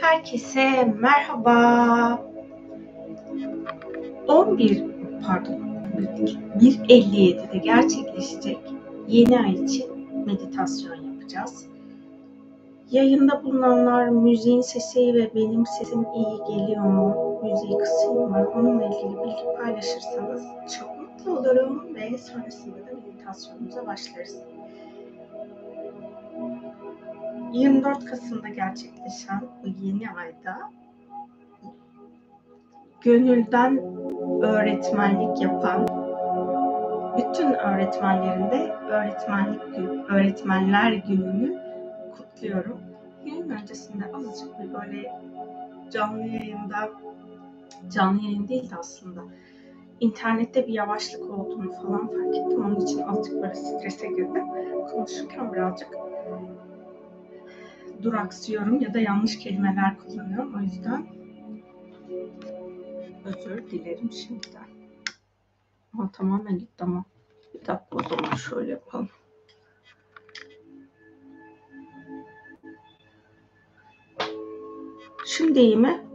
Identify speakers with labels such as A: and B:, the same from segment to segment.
A: Herkese merhaba. 11 pardon 1.57'de gerçekleşecek yeni ay için meditasyon yapacağız. Yayında bulunanlar müziğin sesi ve benim sesim iyi geliyor mu? Müziği kısayım mı? Onunla ilgili bilgi paylaşırsanız çok mutlu olurum ve sonrasında da meditasyonumuza başlarız. 24 Kasım'da gerçekleşen bu yeni ayda gönülden öğretmenlik yapan bütün öğretmenlerin de öğretmenlik gün, öğretmenler gününü kutluyorum. Günün öncesinde azıcık bir böyle canlı yayında canlı yayın değil de aslında internette bir yavaşlık olduğunu falan fark ettim. Onun için azıcık böyle strese girdim. Konuşurken birazcık duraksıyorum ya da yanlış kelimeler kullanıyorum. O yüzden özür dilerim şimdiden. Ama tamamen gitti ama. Bir dakika o zaman şöyle yapalım. Şimdi iyi mi?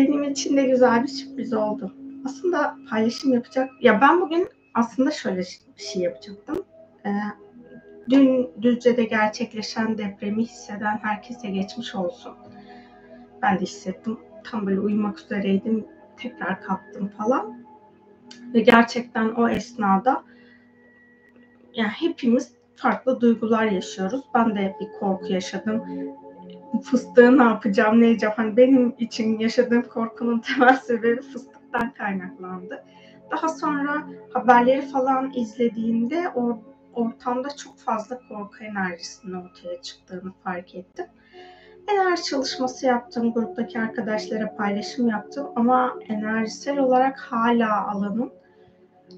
A: Benim için de güzel bir sürpriz oldu. Aslında paylaşım yapacak. Ya ben bugün aslında şöyle bir şey yapacaktım. Ee, dün Düzce'de gerçekleşen depremi hisseden herkese geçmiş olsun. Ben de hissettim. Tam böyle uyumak üzereydim. Tekrar kalktım falan. Ve gerçekten o esnada yani hepimiz farklı duygular yaşıyoruz. Ben de bir korku yaşadım. Fıstığı ne yapacağım, ne yapacağım? Hani benim için yaşadığım korkunun temel sebebi fıstıktan kaynaklandı. Daha sonra haberleri falan izlediğimde o ortamda çok fazla korku enerjisinin ortaya çıktığını fark ettim. Enerji çalışması yaptım, gruptaki arkadaşlara paylaşım yaptım ama enerjisel olarak hala alanın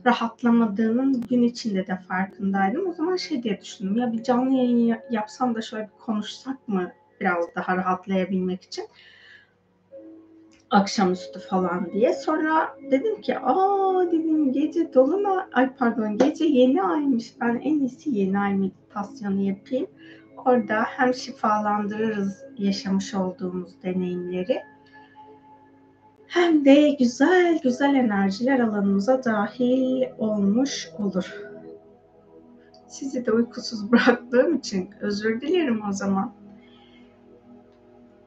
A: rahatlamadığının gün içinde de farkındaydım. O zaman şey diye düşündüm ya bir canlı yayın yapsam da şöyle bir konuşsak mı biraz daha rahatlayabilmek için akşamüstü falan diye. Sonra dedim ki aa dedim gece dolunay ay pardon gece yeni aymış. Ben en iyisi yeni ay meditasyonu yapayım. Orada hem şifalandırırız yaşamış olduğumuz deneyimleri hem de güzel güzel enerjiler alanımıza dahil olmuş olur. Sizi de uykusuz bıraktığım için özür dilerim o zaman.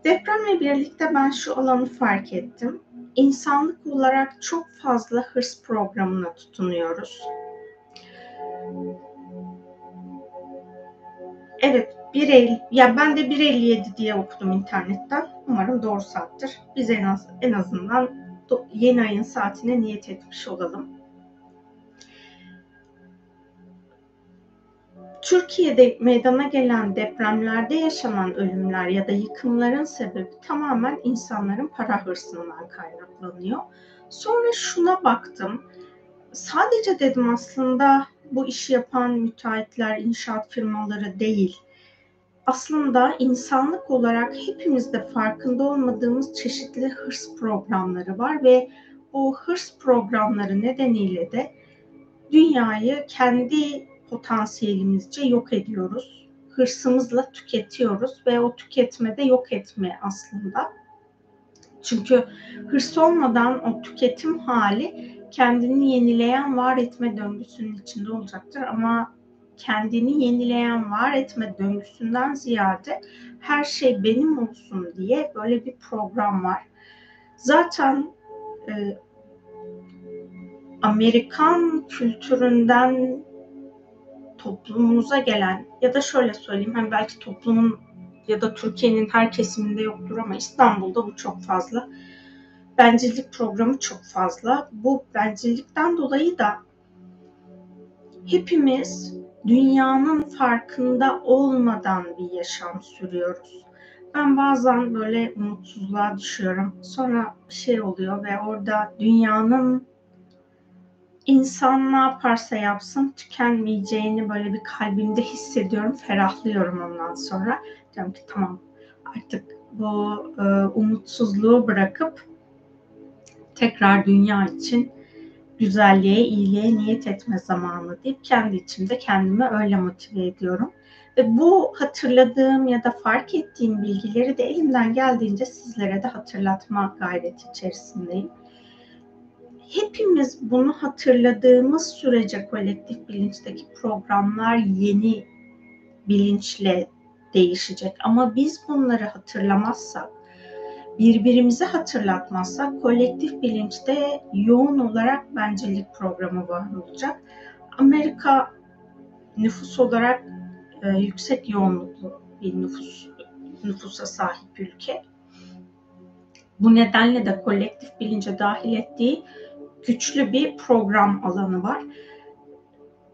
A: Depremle birlikte ben şu alanı fark ettim. İnsanlık olarak çok fazla hırs programına tutunuyoruz. Evet, 1 Eylül, ya ben de 1.57 diye okudum internetten. Umarım doğru saattir. Biz en az en azından yeni ayın saatine niyet etmiş olalım. Türkiye'de meydana gelen depremlerde yaşanan ölümler ya da yıkımların sebebi tamamen insanların para hırsından kaynaklanıyor. Sonra şuna baktım. Sadece dedim aslında bu işi yapan müteahhitler, inşaat firmaları değil. Aslında insanlık olarak hepimizde farkında olmadığımız çeşitli hırs programları var ve o hırs programları nedeniyle de dünyayı kendi potansiyelimizce yok ediyoruz. Hırsımızla tüketiyoruz ve o tüketmede yok etme aslında. Çünkü hırs olmadan o tüketim hali kendini yenileyen var etme döngüsünün içinde olacaktır ama kendini yenileyen var etme döngüsünden ziyade her şey benim olsun diye böyle bir program var. Zaten e, Amerikan kültüründen toplumumuza gelen ya da şöyle söyleyeyim hani belki toplumun ya da Türkiye'nin her kesiminde yoktur ama İstanbul'da bu çok fazla. Bencillik programı çok fazla. Bu bencillikten dolayı da hepimiz dünyanın farkında olmadan bir yaşam sürüyoruz. Ben bazen böyle umutsuzluğa düşüyorum. Sonra şey oluyor ve orada dünyanın insan ne yaparsa yapsın tükenmeyeceğini böyle bir kalbimde hissediyorum. Ferahlıyorum ondan sonra. Diyorum ki tamam artık bu e, umutsuzluğu bırakıp tekrar dünya için güzelliğe, iyiliğe niyet etme zamanı deyip kendi içimde kendimi öyle motive ediyorum. Ve bu hatırladığım ya da fark ettiğim bilgileri de elimden geldiğince sizlere de hatırlatma gayreti içerisindeyim. Hepimiz bunu hatırladığımız sürece kolektif bilinçteki programlar yeni bilinçle değişecek. Ama biz bunları hatırlamazsak, birbirimizi hatırlatmazsak kolektif bilinçte yoğun olarak bencillik programı var olacak. Amerika nüfus olarak e, yüksek yoğunluklu bir nüfus nüfusa sahip ülke. Bu nedenle de kolektif bilince dahil ettiği güçlü bir program alanı var.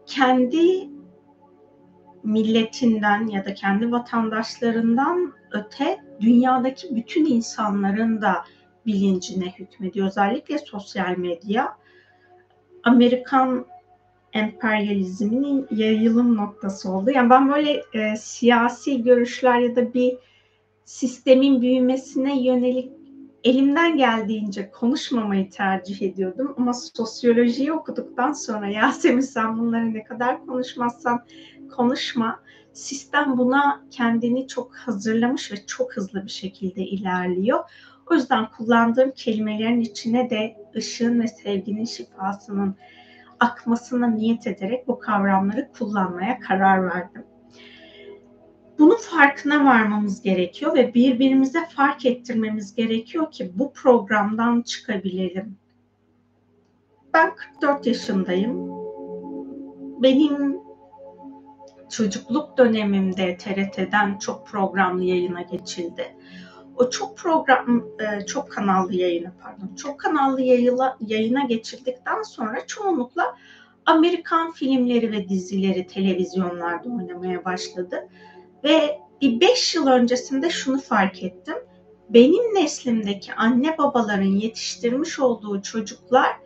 A: Kendi milletinden ya da kendi vatandaşlarından öte dünyadaki bütün insanların da bilincine hükmediyor. Özellikle sosyal medya Amerikan emperyalizminin yayılım noktası oldu. Yani ben böyle e, siyasi görüşler ya da bir sistemin büyümesine yönelik elimden geldiğince konuşmamayı tercih ediyordum. Ama sosyolojiyi okuduktan sonra Yasemin sen bunları ne kadar konuşmazsan konuşma. Sistem buna kendini çok hazırlamış ve çok hızlı bir şekilde ilerliyor. O yüzden kullandığım kelimelerin içine de ışığın ve sevginin şifasının akmasına niyet ederek bu kavramları kullanmaya karar verdim. Bunun farkına varmamız gerekiyor ve birbirimize fark ettirmemiz gerekiyor ki bu programdan çıkabilelim. Ben 44 yaşındayım. Benim çocukluk dönemimde TRT'den çok programlı yayına geçildi. O çok program, e, çok kanallı yayına pardon, çok kanallı yayına, yayına geçildikten sonra çoğunlukla Amerikan filmleri ve dizileri televizyonlarda oynamaya başladı. Ve bir beş yıl öncesinde şunu fark ettim. Benim neslimdeki anne babaların yetiştirmiş olduğu çocuklar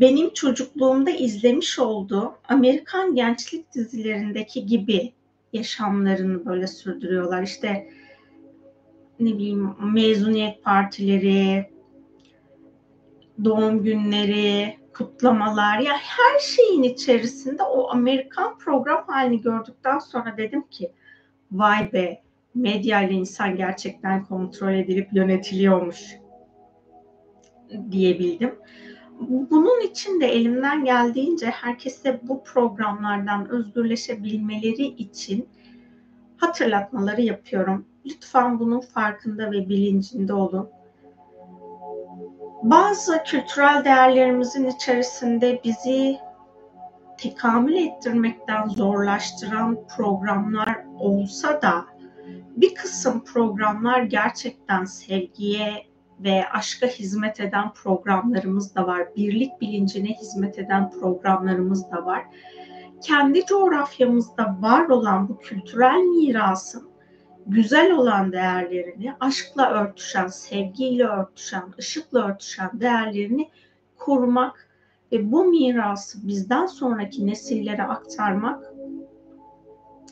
A: benim çocukluğumda izlemiş olduğum Amerikan gençlik dizilerindeki gibi yaşamlarını böyle sürdürüyorlar. İşte ne bileyim mezuniyet partileri, doğum günleri, kutlamalar ya her şeyin içerisinde o Amerikan program halini gördükten sonra dedim ki vay be medya ile insan gerçekten kontrol edilip yönetiliyormuş diyebildim. Bunun için de elimden geldiğince herkese bu programlardan özgürleşebilmeleri için hatırlatmaları yapıyorum. Lütfen bunun farkında ve bilincinde olun. Bazı kültürel değerlerimizin içerisinde bizi tekamül ettirmekten zorlaştıran programlar olsa da bir kısım programlar gerçekten sevgiye ve aşka hizmet eden programlarımız da var. Birlik bilincine hizmet eden programlarımız da var. Kendi coğrafyamızda var olan bu kültürel mirasın güzel olan değerlerini, aşkla örtüşen, sevgiyle örtüşen, ışıkla örtüşen değerlerini korumak ve bu mirası bizden sonraki nesillere aktarmak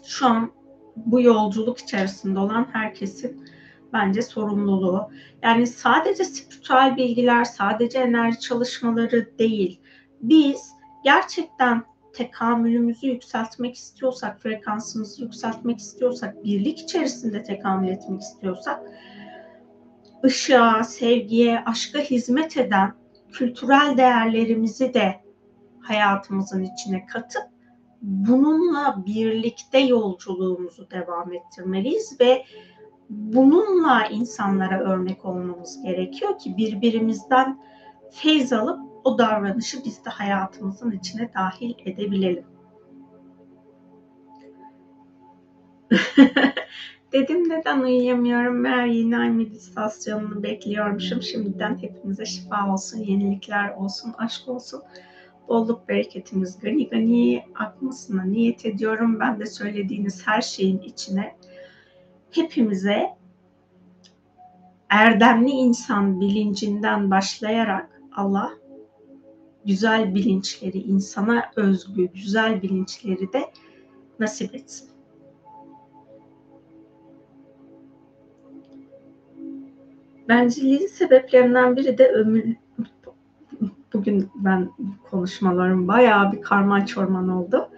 A: şu an bu yolculuk içerisinde olan herkesin bence sorumluluğu. Yani sadece spiritüel bilgiler, sadece enerji çalışmaları değil. Biz gerçekten tekamülümüzü yükseltmek istiyorsak, frekansımızı yükseltmek istiyorsak, birlik içerisinde tekamül etmek istiyorsak, ışığa, sevgiye, aşka hizmet eden kültürel değerlerimizi de hayatımızın içine katıp bununla birlikte yolculuğumuzu devam ettirmeliyiz ve bununla insanlara örnek olmamız gerekiyor ki birbirimizden feyz alıp o davranışı biz de hayatımızın içine dahil edebilelim. Dedim neden uyuyamıyorum? Meğer yeni ay meditasyonunu bekliyormuşum. Şimdiden hepimize şifa olsun, yenilikler olsun, aşk olsun. Bolluk bereketimiz gani gani akmasına niyet ediyorum. Ben de söylediğiniz her şeyin içine hepimize erdemli insan bilincinden başlayarak Allah güzel bilinçleri, insana özgü güzel bilinçleri de nasip etsin. Bencilliğin sebeplerinden biri de ömür, bugün ben konuşmalarım bayağı bir karman çorman oldu.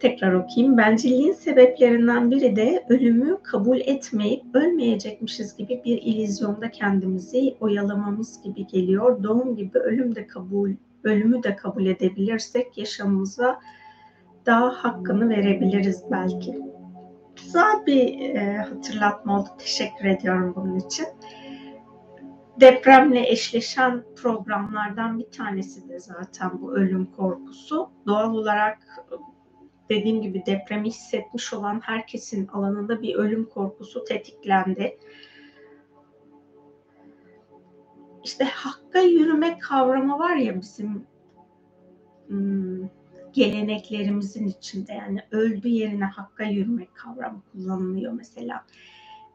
A: Tekrar okuyayım. Bencilliğin sebeplerinden biri de ölümü kabul etmeyip ölmeyecekmişiz gibi bir ilizyonda kendimizi oyalamamız gibi geliyor. Doğum gibi ölüm de kabul, ölümü de kabul edebilirsek yaşamımıza daha hakkını verebiliriz belki. Güzel bir e, hatırlatma oldu. Teşekkür ediyorum bunun için. Depremle eşleşen programlardan bir tanesi de zaten bu ölüm korkusu. Doğal olarak dediğim gibi depremi hissetmiş olan herkesin alanında bir ölüm korkusu tetiklendi. İşte hakka yürüme kavramı var ya bizim hmm, geleneklerimizin içinde yani öldü yerine hakka yürümek kavramı kullanılıyor mesela.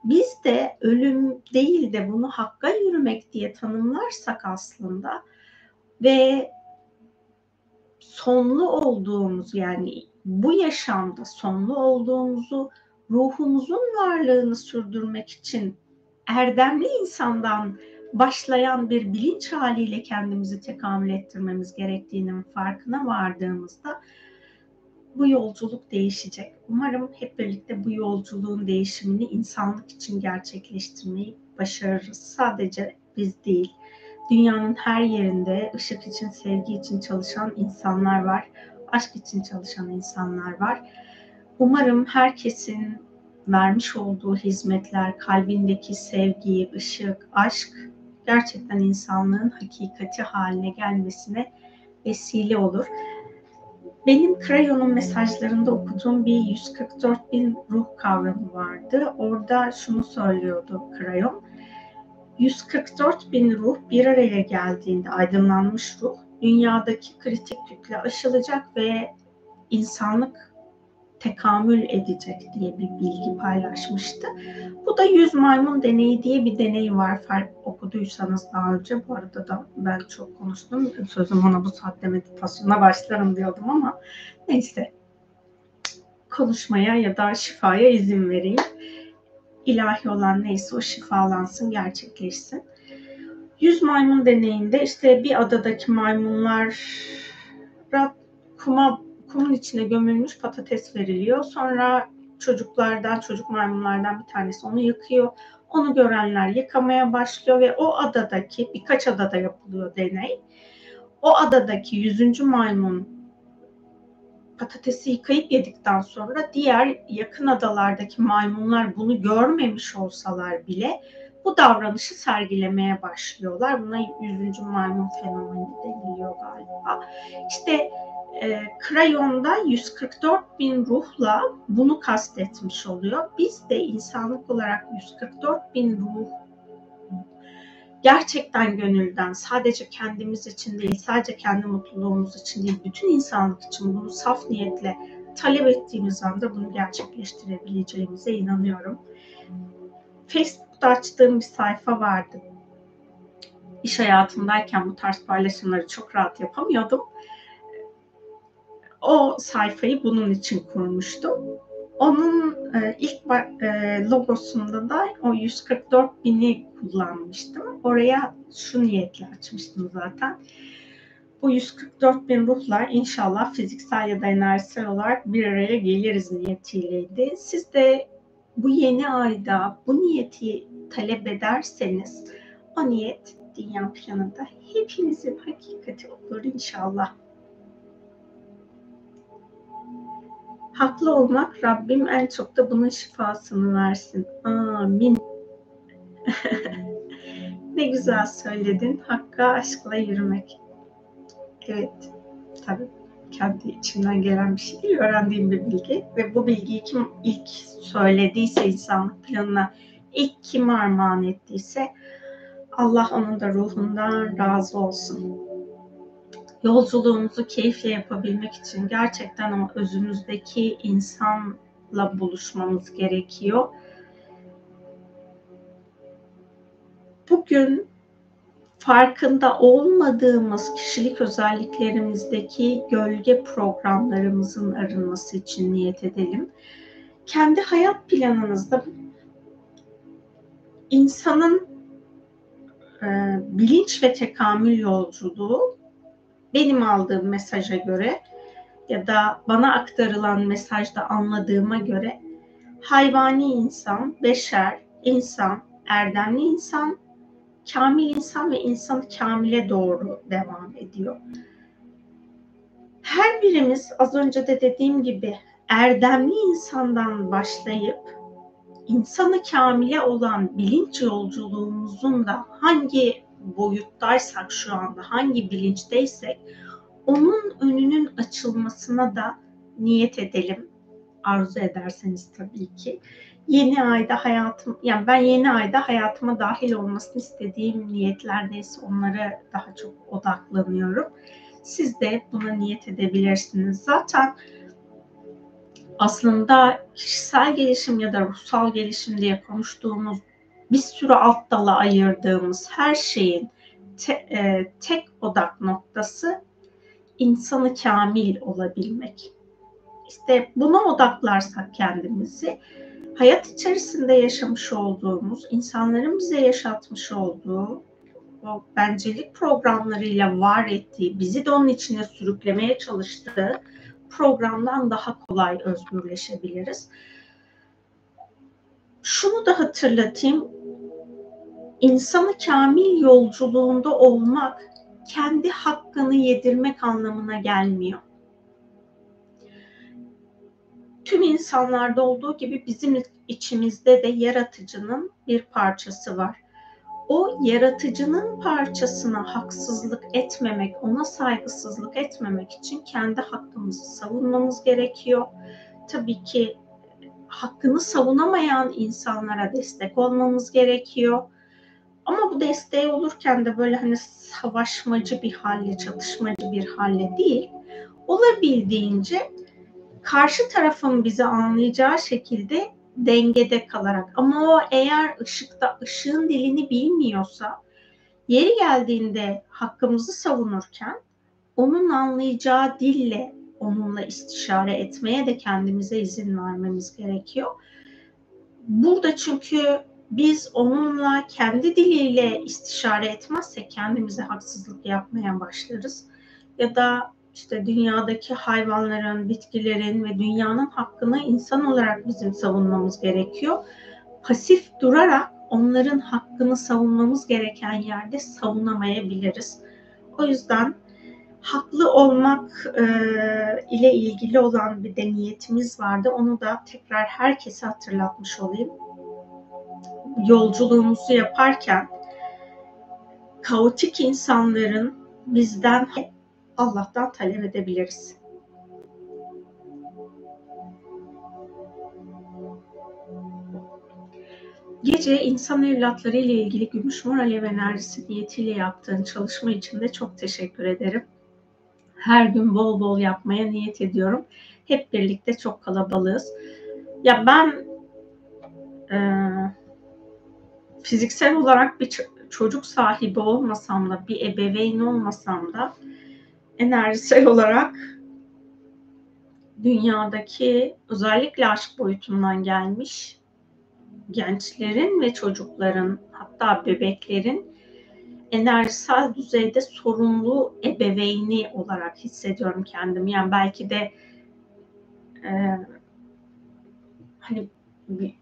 A: Biz de ölüm değil de bunu hakka yürümek diye tanımlarsak aslında ve sonlu olduğumuz yani bu yaşamda sonlu olduğumuzu ruhumuzun varlığını sürdürmek için erdemli insandan başlayan bir bilinç haliyle kendimizi tekamül ettirmemiz gerektiğinin farkına vardığımızda bu yolculuk değişecek. Umarım hep birlikte bu yolculuğun değişimini insanlık için gerçekleştirmeyi başarırız. Sadece biz değil, dünyanın her yerinde ışık için, sevgi için çalışan insanlar var. Aşk için çalışan insanlar var. Umarım herkesin vermiş olduğu hizmetler, kalbindeki sevgi, ışık, aşk gerçekten insanlığın hakikati haline gelmesine vesile olur. Benim Krayon'un mesajlarında okuduğum bir 144 bin ruh kavramı vardı. Orada şunu söylüyordu Krayon. 144 bin ruh bir araya geldiğinde aydınlanmış ruh dünyadaki kritik kütle aşılacak ve insanlık tekamül edecek diye bir bilgi paylaşmıştı. Bu da yüz maymun deneyi diye bir deney var. Fark okuduysanız daha önce. Bu arada da ben çok konuştum. Sözüm ona bu saatte meditasyona başlarım diyordum ama neyse. Konuşmaya ya da şifaya izin vereyim. İlahi olan neyse o şifalansın, gerçekleşsin. Yüz maymun deneyinde işte bir adadaki maymunlar kuma kumun içine gömülmüş patates veriliyor. Sonra çocuklardan, çocuk maymunlardan bir tanesi onu yıkıyor. Onu görenler yıkamaya başlıyor ve o adadaki, birkaç adada yapılıyor deney. O adadaki yüzüncü maymun patatesi yıkayıp yedikten sonra diğer yakın adalardaki maymunlar bunu görmemiş olsalar bile bu davranışı sergilemeye başlıyorlar. Buna yüzüncü maymun fenomeni deniliyor galiba. İşte e, Krayon'da 144 bin ruhla bunu kastetmiş oluyor. Biz de insanlık olarak 144 bin ruh gerçekten gönülden sadece kendimiz için değil, sadece kendi mutluluğumuz için değil, bütün insanlık için bunu saf niyetle talep ettiğimiz anda bunu gerçekleştirebileceğimize inanıyorum. Facebook'ta açtığım bir sayfa vardı. İş hayatımdayken bu tarz paylaşımları çok rahat yapamıyordum o sayfayı bunun için kurmuştum. Onun e, ilk e, logosunda da o 144 bini kullanmıştım. Oraya şu niyetle açmıştım zaten. Bu 144 bin ruhlar inşallah fiziksel ya da enerjisel olarak bir araya geliriz niyetiyleydi. Siz de bu yeni ayda bu niyeti talep ederseniz o niyet dünya planında hepinizin hakikati olur inşallah. Haklı olmak Rabbim en çok da bunun şifasını versin. Amin. ne güzel söyledin. Hakka aşkla yürümek. Evet. Tabii kendi içimden gelen bir şey değil. Öğrendiğim bir bilgi. Ve bu bilgiyi kim ilk söylediyse insanlık planına ilk kim armağan ettiyse Allah onun da ruhundan razı olsun yolculuğumuzu keyifle yapabilmek için gerçekten o özümüzdeki insanla buluşmamız gerekiyor. Bugün farkında olmadığımız kişilik özelliklerimizdeki gölge programlarımızın arınması için niyet edelim. Kendi hayat planınızda insanın e, bilinç ve tekamül yolculuğu benim aldığım mesaja göre ya da bana aktarılan mesajda anladığıma göre hayvani insan, beşer, insan, erdemli insan, kamil insan ve insanı kamile doğru devam ediyor. Her birimiz az önce de dediğim gibi erdemli insandan başlayıp insanı kamile olan bilinç yolculuğumuzun da hangi boyuttaysak şu anda, hangi bilinçteysek onun önünün açılmasına da niyet edelim. Arzu ederseniz tabii ki. Yeni ayda hayatım, yani ben yeni ayda hayatıma dahil olmasını istediğim niyetler neyse onlara daha çok odaklanıyorum. Siz de buna niyet edebilirsiniz. Zaten aslında kişisel gelişim ya da ruhsal gelişim diye konuştuğumuz bir sürü alt dala ayırdığımız her şeyin te, e, tek odak noktası insanı kamil olabilmek. İşte buna odaklarsak kendimizi hayat içerisinde yaşamış olduğumuz, insanların bize yaşatmış olduğu o bencillik programlarıyla var ettiği, bizi de onun içine sürüklemeye çalıştığı programdan daha kolay özgürleşebiliriz. Şunu da hatırlatayım. İnsanı kamil yolculuğunda olmak kendi hakkını yedirmek anlamına gelmiyor. Tüm insanlarda olduğu gibi bizim içimizde de yaratıcının bir parçası var. O yaratıcının parçasına haksızlık etmemek, ona saygısızlık etmemek için kendi hakkımızı savunmamız gerekiyor. Tabii ki hakkını savunamayan insanlara destek olmamız gerekiyor. Ama bu desteği olurken de böyle hani savaşmacı bir halle, çatışmacı bir halle değil. Olabildiğince karşı tarafın bizi anlayacağı şekilde dengede kalarak. Ama o eğer ışıkta ışığın dilini bilmiyorsa yeri geldiğinde hakkımızı savunurken onun anlayacağı dille onunla istişare etmeye de kendimize izin vermemiz gerekiyor. Burada çünkü biz onunla kendi diliyle istişare etmezsek kendimize haksızlık yapmaya başlarız. Ya da işte dünyadaki hayvanların, bitkilerin ve dünyanın hakkını insan olarak bizim savunmamız gerekiyor. Pasif durarak onların hakkını savunmamız gereken yerde savunamayabiliriz. O yüzden haklı olmak e, ile ilgili olan bir de niyetimiz vardı. Onu da tekrar herkese hatırlatmış olayım. Yolculuğumuzu yaparken kaotik insanların bizden Allah'tan talep edebiliriz. Gece insan evlatları ile ilgili Gümüş Mor Alev enerjisi niyetiyle yaptığın çalışma için de çok teşekkür ederim. Her gün bol bol yapmaya niyet ediyorum. Hep birlikte çok kalabalığız. Ya ben e, fiziksel olarak bir çocuk sahibi olmasam da, bir ebeveyn olmasam da enerjisel olarak dünyadaki özellikle aşk boyutundan gelmiş gençlerin ve çocukların hatta bebeklerin enerjisel düzeyde sorumlu ebeveyni olarak hissediyorum kendimi. Yani belki de e, hani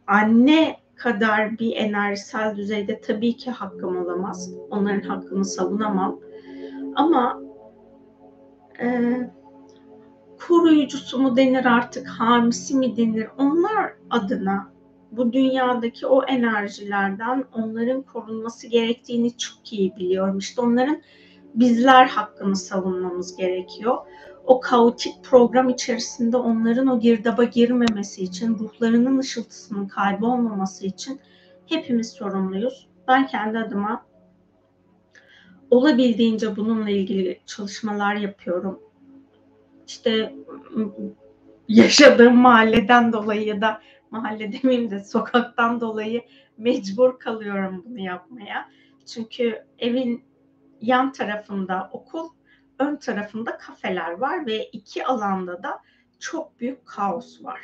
A: anne kadar bir enerjisel düzeyde tabii ki hakkım olamaz. Onların hakkını savunamam. Ama e, koruyucusu mu denir artık, hamisi mi denir? Onlar adına bu dünyadaki o enerjilerden onların korunması gerektiğini çok iyi biliyorum. İşte onların bizler hakkını savunmamız gerekiyor. O kaotik program içerisinde onların o girdaba girmemesi için, ruhlarının ışıltısının kaybolmaması için hepimiz sorumluyuz. Ben kendi adıma olabildiğince bununla ilgili çalışmalar yapıyorum. İşte yaşadığım mahalleden dolayı ya da mahalle demeyeyim de sokaktan dolayı mecbur kalıyorum bunu yapmaya. Çünkü evin yan tarafında okul, ön tarafında kafeler var ve iki alanda da çok büyük kaos var.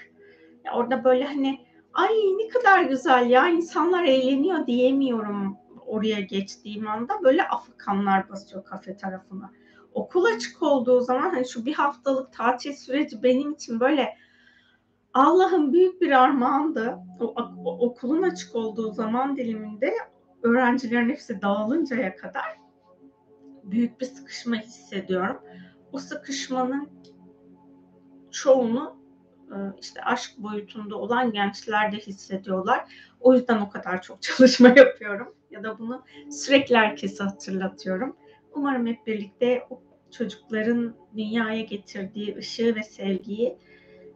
A: Ya orada böyle hani ay ne kadar güzel ya insanlar eğleniyor diyemiyorum oraya geçtiğim anda böyle afıkanlar basıyor kafe tarafına. okul açık olduğu zaman hani şu bir haftalık tatil süreci benim için böyle Allah'ın büyük bir armağandı. O, o, okulun açık olduğu zaman diliminde öğrencilerin hepsi dağılıncaya kadar büyük bir sıkışma hissediyorum. O sıkışmanın çoğunu e, işte aşk boyutunda olan gençler de hissediyorlar. O yüzden o kadar çok çalışma yapıyorum. Ya da bunu sürekli herkese hatırlatıyorum. Umarım hep birlikte o çocukların dünyaya getirdiği ışığı ve sevgiyi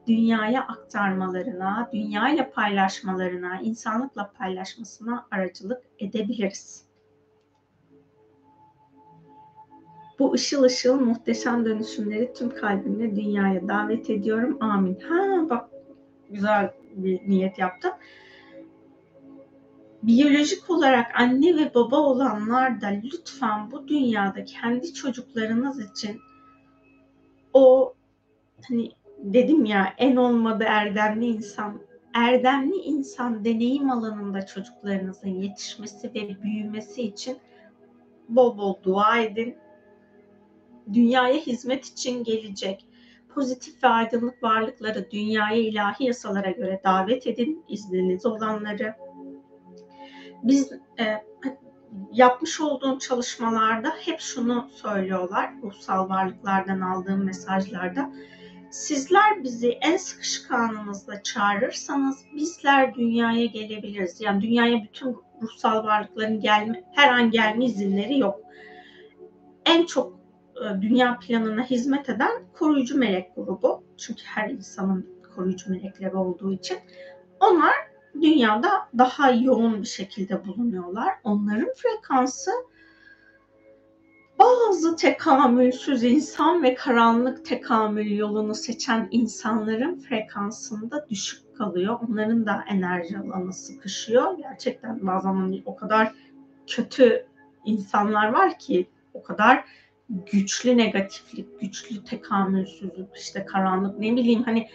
A: dünyaya aktarmalarına, dünyayla paylaşmalarına, insanlıkla paylaşmasına aracılık edebiliriz. Bu ışıl ışıl muhteşem dönüşümleri tüm kalbimle dünyaya davet ediyorum. Amin. Ha bak güzel bir niyet yaptım. Biyolojik olarak anne ve baba olanlar da lütfen bu dünyada kendi çocuklarınız için o hani dedim ya en olmadı erdemli insan erdemli insan deneyim alanında çocuklarınızın yetişmesi ve büyümesi için bol bol dua edin. Dünyaya hizmet için gelecek pozitif ve aydınlık varlıkları dünyaya ilahi yasalara göre davet edin izniniz olanları. Biz e, yapmış olduğum çalışmalarda hep şunu söylüyorlar ruhsal varlıklardan aldığım mesajlarda Sizler bizi en sıkışık anımızda çağırırsanız bizler dünyaya gelebiliriz. Yani dünyaya bütün ruhsal varlıkların gelme, her an gelme izinleri yok. En çok e, dünya planına hizmet eden koruyucu melek grubu. Çünkü her insanın koruyucu melekleri olduğu için. Onlar dünyada daha yoğun bir şekilde bulunuyorlar. Onların frekansı bazı tekamülsüz insan ve karanlık tekamül yolunu seçen insanların frekansında düşük kalıyor. Onların da enerji alanı sıkışıyor. Gerçekten bazen hani o kadar kötü insanlar var ki o kadar güçlü negatiflik, güçlü tekamülsüzlük, işte karanlık ne bileyim hani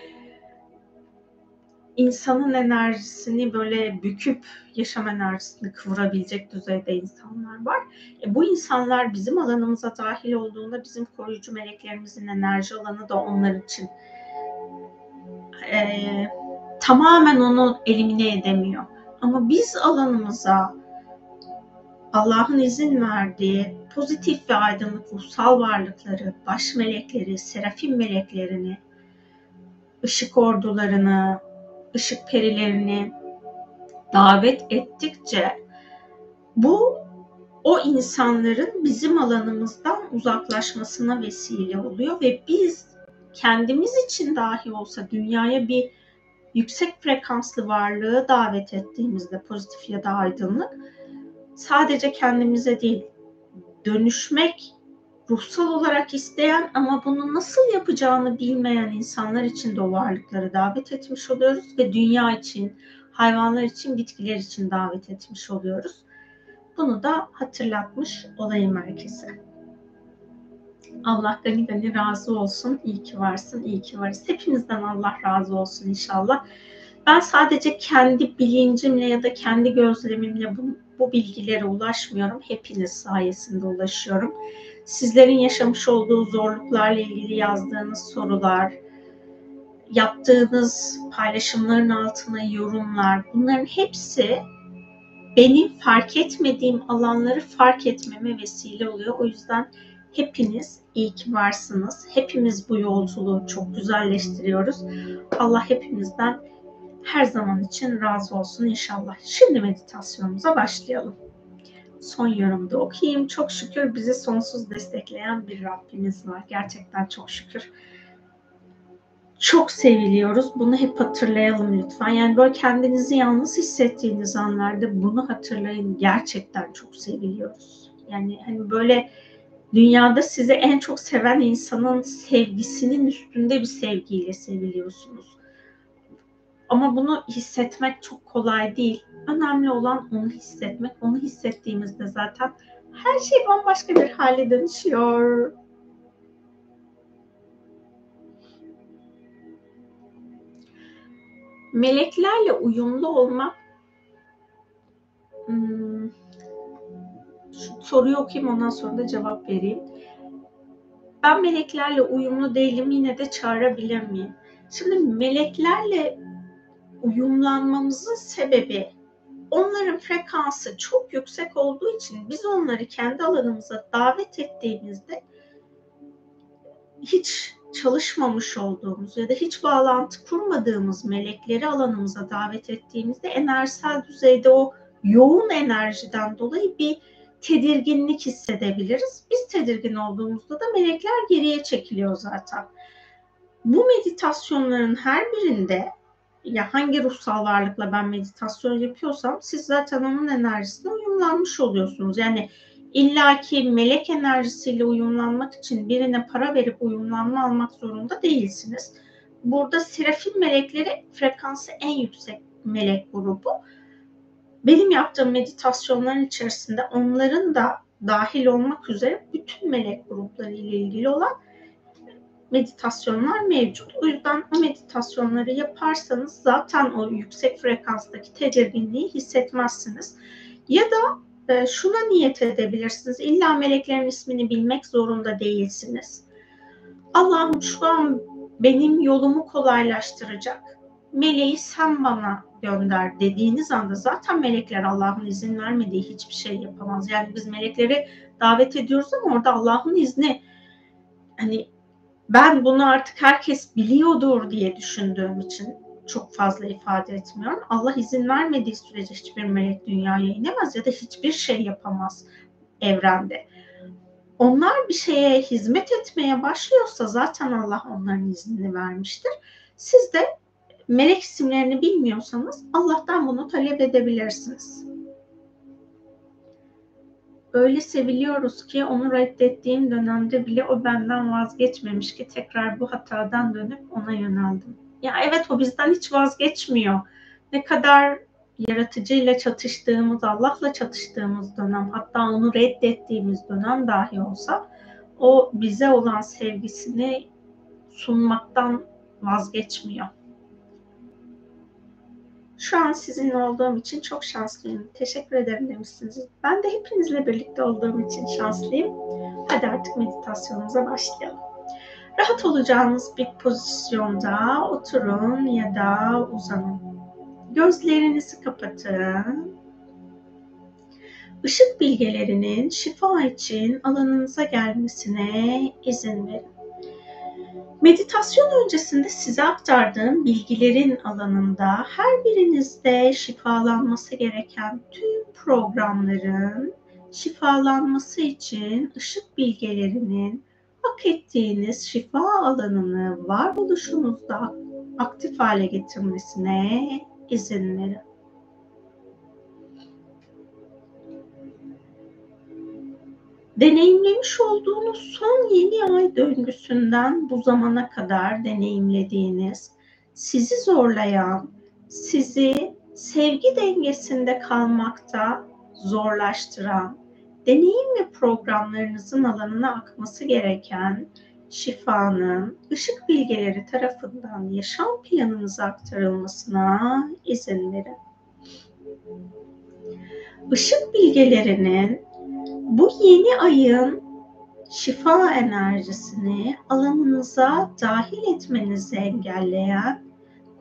A: insanın enerjisini böyle büküp yaşam enerjisini kıvırabilecek düzeyde insanlar var. E, bu insanlar bizim alanımıza dahil olduğunda bizim koruyucu meleklerimizin enerji alanı da onlar için e, tamamen onu elimine edemiyor. Ama biz alanımıza Allah'ın izin verdiği pozitif ve aydınlık ruhsal varlıkları, baş melekleri, serafim meleklerini, ışık ordularını, ışık perilerini davet ettikçe bu o insanların bizim alanımızdan uzaklaşmasına vesile oluyor ve biz kendimiz için dahi olsa dünyaya bir yüksek frekanslı varlığı davet ettiğimizde pozitif ya da aydınlık sadece kendimize değil dönüşmek ruhsal olarak isteyen ama bunu nasıl yapacağını bilmeyen insanlar için de o varlıkları davet etmiş oluyoruz ve dünya için, hayvanlar için, bitkiler için davet etmiş oluyoruz. Bunu da hatırlatmış olayım herkese. Allah gani gani razı olsun. İyi ki varsın, iyi ki varız. Hepinizden Allah razı olsun inşallah. Ben sadece kendi bilincimle ya da kendi gözlemimle bu, bu bilgilere ulaşmıyorum. Hepiniz sayesinde ulaşıyorum sizlerin yaşamış olduğu zorluklarla ilgili yazdığınız sorular, yaptığınız paylaşımların altına yorumlar, bunların hepsi benim fark etmediğim alanları fark etmeme vesile oluyor. O yüzden hepiniz iyi ki varsınız. Hepimiz bu yolculuğu çok güzelleştiriyoruz. Allah hepimizden her zaman için razı olsun inşallah. Şimdi meditasyonumuza başlayalım son yorumda okuyayım. Çok şükür bizi sonsuz destekleyen bir Rabbimiz var. Gerçekten çok şükür. Çok seviliyoruz. Bunu hep hatırlayalım lütfen. Yani böyle kendinizi yalnız hissettiğiniz anlarda bunu hatırlayın. Gerçekten çok seviliyoruz. Yani hani böyle dünyada sizi en çok seven insanın sevgisinin üstünde bir sevgiyle seviliyorsunuz. Ama bunu hissetmek çok kolay değil. Önemli olan onu hissetmek. Onu hissettiğimizde zaten her şey bambaşka bir hale dönüşüyor. Meleklerle uyumlu olmak hmm, şu soruyu okuyayım ondan sonra da cevap vereyim. ben meleklerle uyumlu değilim yine de çağırabilir miyim? Şimdi meleklerle uyumlanmamızın sebebi onların frekansı çok yüksek olduğu için biz onları kendi alanımıza davet ettiğimizde hiç çalışmamış olduğumuz ya da hiç bağlantı kurmadığımız melekleri alanımıza davet ettiğimizde enerjisel düzeyde o yoğun enerjiden dolayı bir tedirginlik hissedebiliriz. Biz tedirgin olduğumuzda da melekler geriye çekiliyor zaten. Bu meditasyonların her birinde ya hangi ruhsal varlıkla ben meditasyon yapıyorsam siz zaten onun enerjisine uyumlanmış oluyorsunuz. Yani illaki melek enerjisiyle uyumlanmak için birine para verip uyumlanma almak zorunda değilsiniz. Burada serafin melekleri frekansı en yüksek melek grubu. Benim yaptığım meditasyonların içerisinde onların da dahil olmak üzere bütün melek grupları ile ilgili olan meditasyonlar mevcut. O yüzden o meditasyonları yaparsanız zaten o yüksek frekanstaki tedirginliği hissetmezsiniz. Ya da e, şuna niyet edebilirsiniz. İlla meleklerin ismini bilmek zorunda değilsiniz. Allah'ım şu an benim yolumu kolaylaştıracak. Meleği sen bana gönder dediğiniz anda zaten melekler Allah'ın izin vermediği hiçbir şey yapamaz. Yani biz melekleri davet ediyoruz ama orada Allah'ın izni hani ben bunu artık herkes biliyordur diye düşündüğüm için çok fazla ifade etmiyorum. Allah izin vermediği sürece hiçbir melek dünyaya inemez ya da hiçbir şey yapamaz evrende. Onlar bir şeye hizmet etmeye başlıyorsa zaten Allah onların iznini vermiştir. Siz de melek isimlerini bilmiyorsanız Allah'tan bunu talep edebilirsiniz. Öyle seviliyoruz ki onu reddettiğim dönemde bile o benden vazgeçmemiş ki tekrar bu hatadan dönüp ona yöneldim. Ya evet o bizden hiç vazgeçmiyor. Ne kadar yaratıcıyla çatıştığımız, Allah'la çatıştığımız dönem, hatta onu reddettiğimiz dönem dahi olsa o bize olan sevgisini sunmaktan vazgeçmiyor. Şu an sizinle olduğum için çok şanslıyım. Teşekkür ederim demişsiniz. Ben de hepinizle birlikte olduğum için şanslıyım. Hadi artık meditasyonumuza başlayalım. Rahat olacağınız bir pozisyonda oturun ya da uzanın. Gözlerinizi kapatın. Işık bilgelerinin şifa için alanınıza gelmesine izin verin. Meditasyon öncesinde size aktardığım bilgilerin alanında her birinizde şifalanması gereken tüm programların şifalanması için ışık bilgelerinin hak ettiğiniz şifa alanını varoluşunuzda aktif hale getirmesine izin verin. Deneyimlemiş olduğunuz son yeni ay döngüsünden bu zamana kadar deneyimlediğiniz, sizi zorlayan, sizi sevgi dengesinde kalmakta zorlaştıran, deneyim ve programlarınızın alanına akması gereken şifanın ışık bilgeleri tarafından yaşam planınıza aktarılmasına izin verin. Işık bilgelerinin bu yeni ayın şifa enerjisini alanınıza dahil etmenizi engelleyen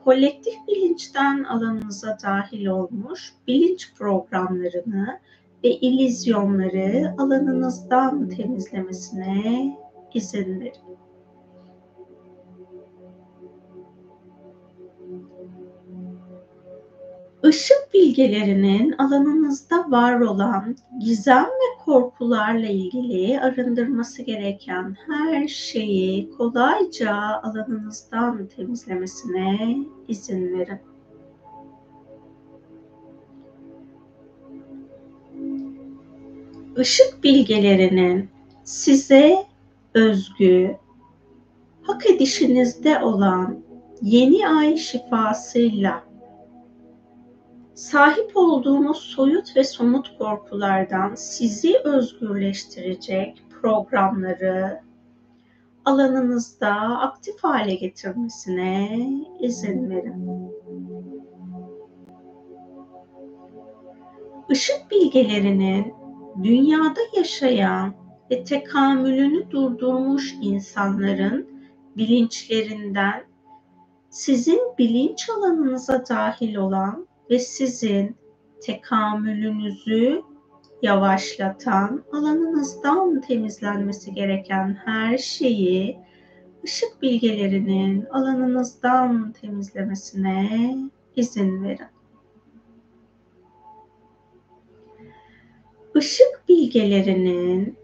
A: kolektif bilinçten alanınıza dahil olmuş bilinç programlarını ve ilizyonları alanınızdan temizlemesine izin verin. Işık bilgelerinin alanınızda var olan gizem ve korkularla ilgili arındırması gereken her şeyi kolayca alanınızdan temizlemesine izin verin. Işık bilgelerinin size özgü, hak edişinizde olan yeni ay şifasıyla sahip olduğunuz soyut ve somut korkulardan sizi özgürleştirecek programları alanınızda aktif hale getirmesine izin verin. Işık bilgelerinin dünyada yaşayan
B: ve tekamülünü durdurmuş insanların bilinçlerinden sizin bilinç alanınıza dahil olan ve sizin tekamülünüzü yavaşlatan, alanınızdan temizlenmesi gereken her şeyi ışık bilgelerinin alanınızdan temizlemesine izin verin. Işık bilgelerinin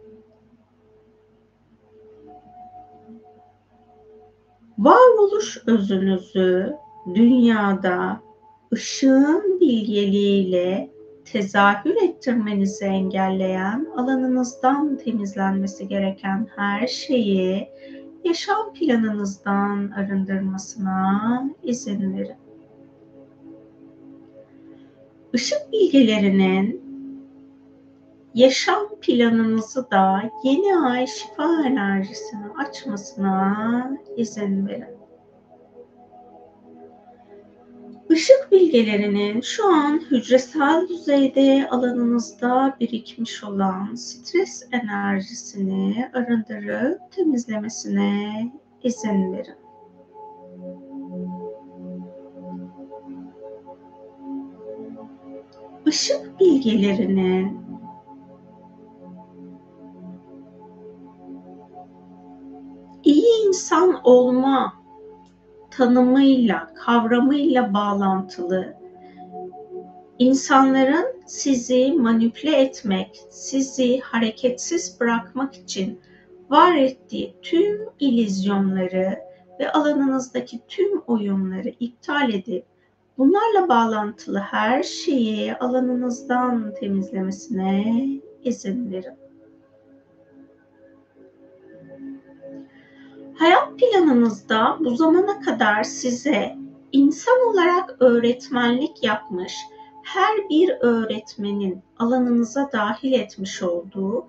B: varoluş özünüzü dünyada ışığın bilgeliğiyle tezahür ettirmenizi engelleyen, alanınızdan temizlenmesi gereken her şeyi yaşam planınızdan arındırmasına izin verin. Işık bilgelerinin yaşam planınızı da yeni ay şifa enerjisini açmasına izin verin. Işık bilgelerinin şu an hücresel düzeyde alanınızda birikmiş olan stres enerjisini arındırıp temizlemesine izin verin. Işık bilgelerinin iyi insan olma tanımıyla, kavramıyla bağlantılı insanların sizi manipüle etmek, sizi hareketsiz bırakmak için var ettiği tüm ilizyonları ve alanınızdaki tüm oyunları iptal edip bunlarla bağlantılı her şeyi alanınızdan temizlemesine izin verin. Hayat planınızda bu zamana kadar size insan olarak öğretmenlik yapmış her bir öğretmenin alanınıza dahil etmiş olduğu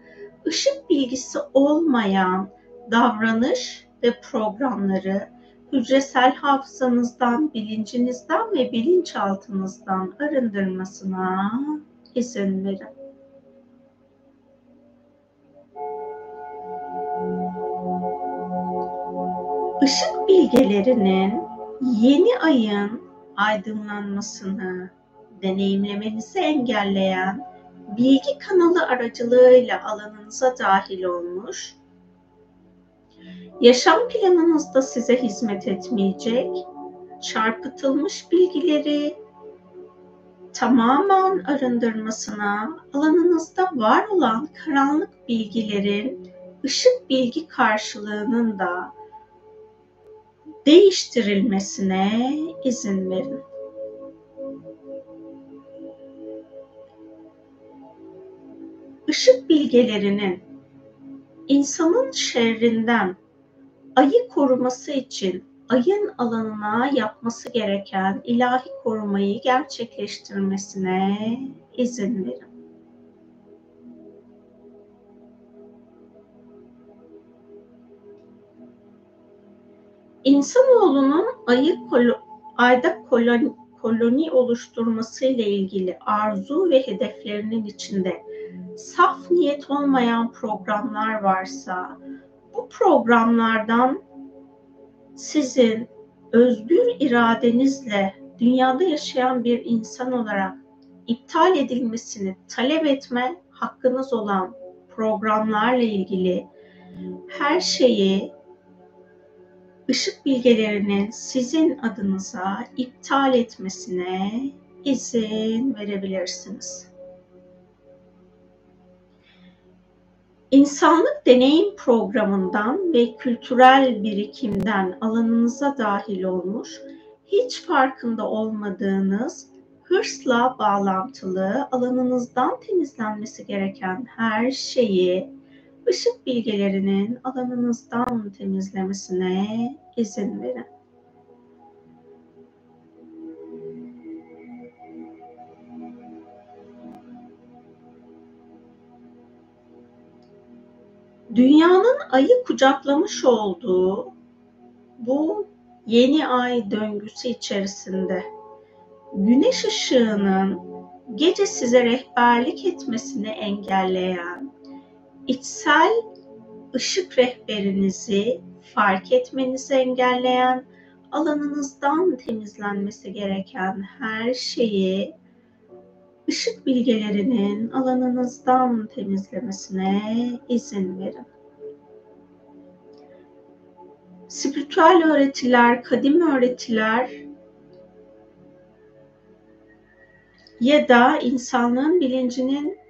B: ışık bilgisi olmayan davranış ve programları hücresel hafızanızdan, bilincinizden ve bilinçaltınızdan arındırmasına izin verin. Işık bilgelerinin yeni ayın aydınlanmasını deneyimlemenizi engelleyen bilgi kanalı aracılığıyla alanınıza dahil olmuş, yaşam planınızda size hizmet etmeyecek, çarpıtılmış bilgileri tamamen arındırmasına, alanınızda var olan karanlık bilgilerin ışık bilgi karşılığının da değiştirilmesine izin verin. Işık bilgelerinin insanın şerrinden ayı koruması için ayın alanına yapması gereken ilahi korumayı gerçekleştirmesine izin verin. İnsanoğlunun ayı kolo, ayda koloni, koloni oluşturması ile ilgili arzu ve hedeflerinin içinde saf niyet olmayan programlar varsa bu programlardan sizin özgür iradenizle dünyada yaşayan bir insan olarak iptal edilmesini talep etme hakkınız olan programlarla ilgili her şeyi ışık bilgelerinin sizin adınıza iptal etmesine izin verebilirsiniz. İnsanlık deneyim programından ve kültürel birikimden alanınıza dahil olmuş, hiç farkında olmadığınız hırsla bağlantılı alanınızdan temizlenmesi gereken her şeyi ışık bilgelerinin alanınızdan temizlemesine izin verin. Dünyanın ayı kucaklamış olduğu bu yeni ay döngüsü içerisinde güneş ışığının gece size rehberlik etmesini engelleyen içsel ışık rehberinizi fark etmenizi engelleyen, alanınızdan temizlenmesi gereken her şeyi ışık bilgelerinin alanınızdan temizlemesine izin verin. Spiritüel öğretiler, kadim öğretiler ya da insanlığın bilincinin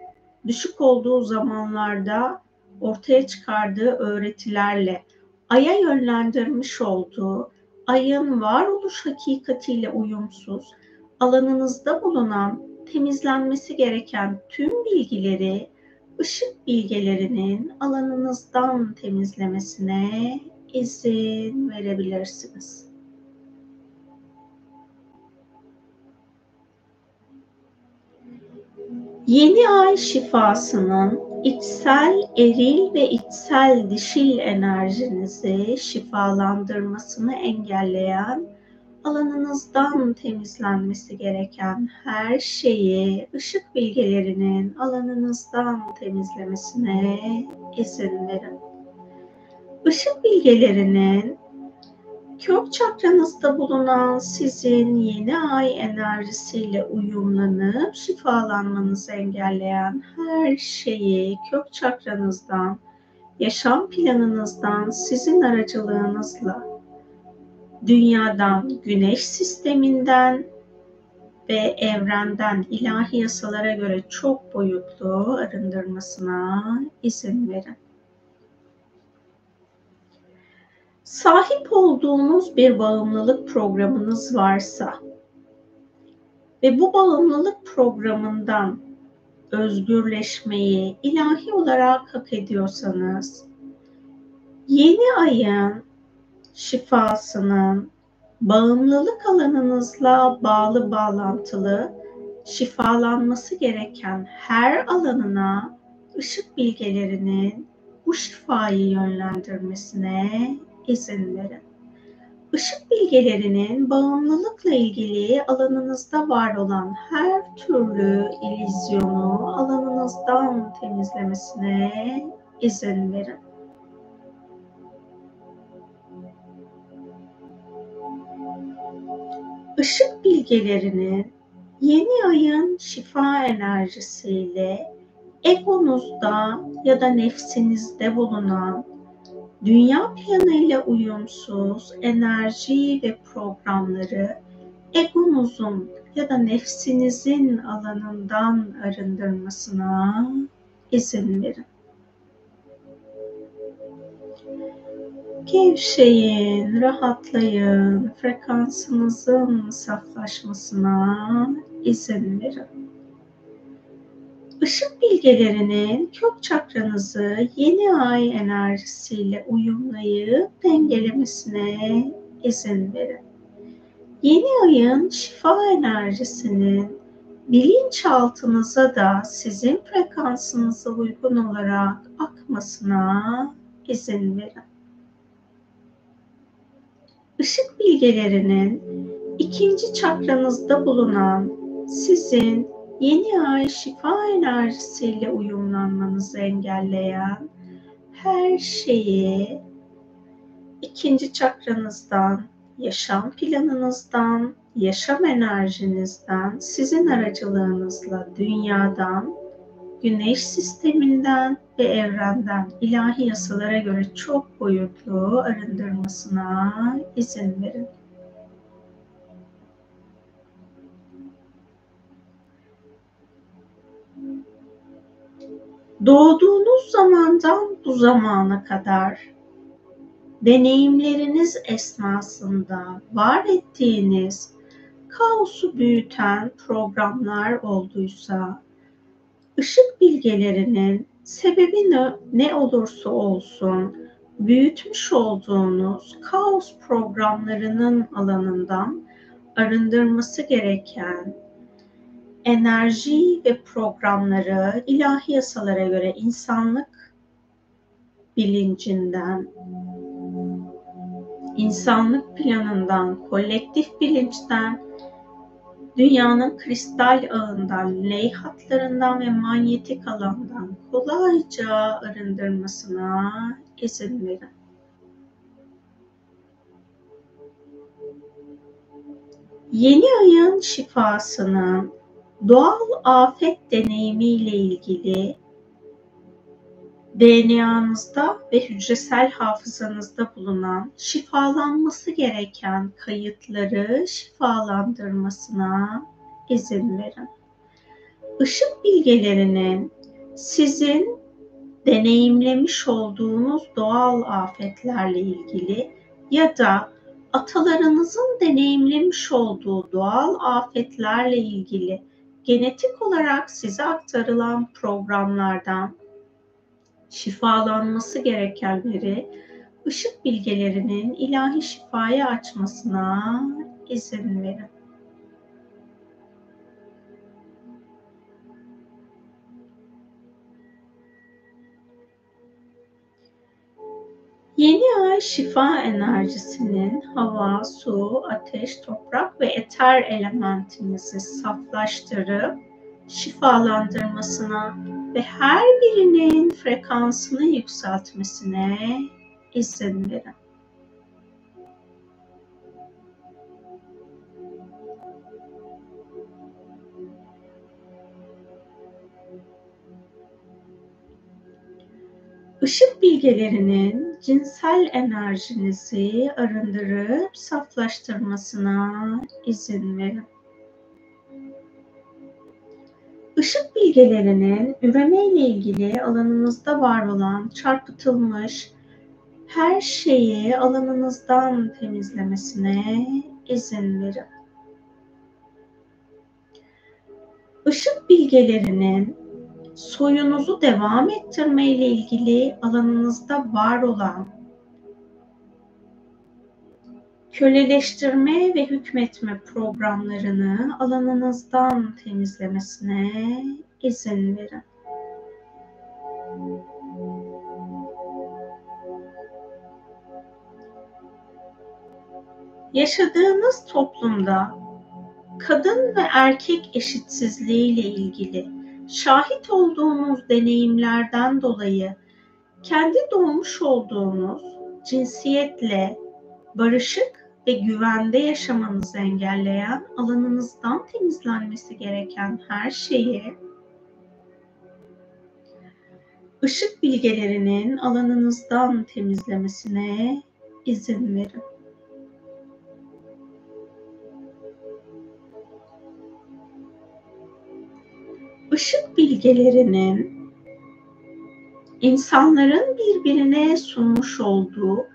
B: düşük olduğu zamanlarda ortaya çıkardığı öğretilerle aya yönlendirmiş olduğu ayın varoluş hakikatiyle uyumsuz alanınızda bulunan temizlenmesi gereken tüm bilgileri ışık bilgelerinin alanınızdan temizlemesine izin verebilirsiniz. Yeni ay şifasının içsel eril ve içsel dişil enerjinizi şifalandırmasını engelleyen alanınızdan temizlenmesi gereken her şeyi ışık bilgelerinin alanınızdan temizlemesine izin verin. Işık bilgelerinin kök çakranızda bulunan sizin yeni ay enerjisiyle uyumlanıp şifalanmanızı engelleyen her şeyi kök çakranızdan, yaşam planınızdan sizin aracılığınızla dünyadan, güneş sisteminden ve evrenden ilahi yasalara göre çok boyutlu arındırmasına izin verin. Sahip olduğunuz bir bağımlılık programınız varsa ve bu bağımlılık programından özgürleşmeyi ilahi olarak hak ediyorsanız yeni ayın şifasının bağımlılık alanınızla bağlı bağlantılı şifalanması gereken her alanına ışık bilgelerinin bu şifayı yönlendirmesine verin. Işık bilgelerinin bağımlılıkla ilgili alanınızda var olan her türlü ilizyonu alanınızdan temizlemesine izin verin. Işık bilgelerinin yeni ayın şifa enerjisiyle egonuzda ya da nefsinizde bulunan dünya planıyla uyumsuz enerji ve programları egonuzun ya da nefsinizin alanından arındırmasına izin verin. Gevşeyin, rahatlayın, frekansınızın saflaşmasına izin verin. Işık bilgelerinin kök çakranızı yeni ay enerjisiyle uyumlayıp dengelemesine izin verin. Yeni ayın şifa enerjisinin bilinçaltınıza da sizin frekansınıza uygun olarak akmasına izin verin. Işık bilgelerinin ikinci çakranızda bulunan sizin yeni ay şifa enerjisiyle uyumlanmanızı engelleyen her şeyi ikinci çakranızdan, yaşam planınızdan, yaşam enerjinizden, sizin aracılığınızla dünyadan, güneş sisteminden ve evrenden ilahi yasalara göre çok boyutlu arındırmasına izin verin. Doğduğunuz zamandan bu zamana kadar deneyimleriniz esnasında var ettiğiniz kaosu büyüten programlar olduysa, ışık bilgelerinin sebebi ne, olursa olsun büyütmüş olduğunuz kaos programlarının alanından arındırması gereken enerji ve programları ilahi yasalara göre insanlık bilincinden, insanlık planından, kolektif bilinçten dünyanın kristal ağından, ley hatlarından ve manyetik alandan kolayca arındırmasına izin verin. Yeni ayın şifasının doğal afet deneyimiyle ilgili DNA'nızda ve hücresel hafızanızda bulunan şifalanması gereken kayıtları şifalandırmasına izin verin. Işık bilgelerinin sizin deneyimlemiş olduğunuz doğal afetlerle ilgili ya da atalarınızın deneyimlemiş olduğu doğal afetlerle ilgili genetik olarak size aktarılan programlardan şifalanması gerekenleri ışık bilgelerinin ilahi şifaya açmasına izin verin. Yeni ay şifa enerjisinin hava, su, ateş, toprak ve eter elementinizi saflaştırıp şifalandırmasına ve her birinin frekansını yükseltmesine izin verin. Işık bilgelerinin cinsel enerjinizi arındırıp saflaştırmasına izin verin. Işık bilgelerinin üreme ile ilgili alanınızda var olan çarpıtılmış her şeyi alanınızdan temizlemesine izin verin. Işık bilgelerinin soyunuzu devam ettirme ile ilgili alanınızda var olan köleleştirme ve hükmetme programlarını alanınızdan temizlemesine izin verin. Yaşadığınız toplumda kadın ve erkek eşitsizliği ile ilgili şahit olduğunuz deneyimlerden dolayı kendi doğmuş olduğunuz cinsiyetle barışık ve güvende yaşamanızı engelleyen alanınızdan temizlenmesi gereken her şeyi ışık bilgelerinin alanınızdan temizlemesine izin verin. Işık bilgelerinin insanların birbirine sunmuş olduğu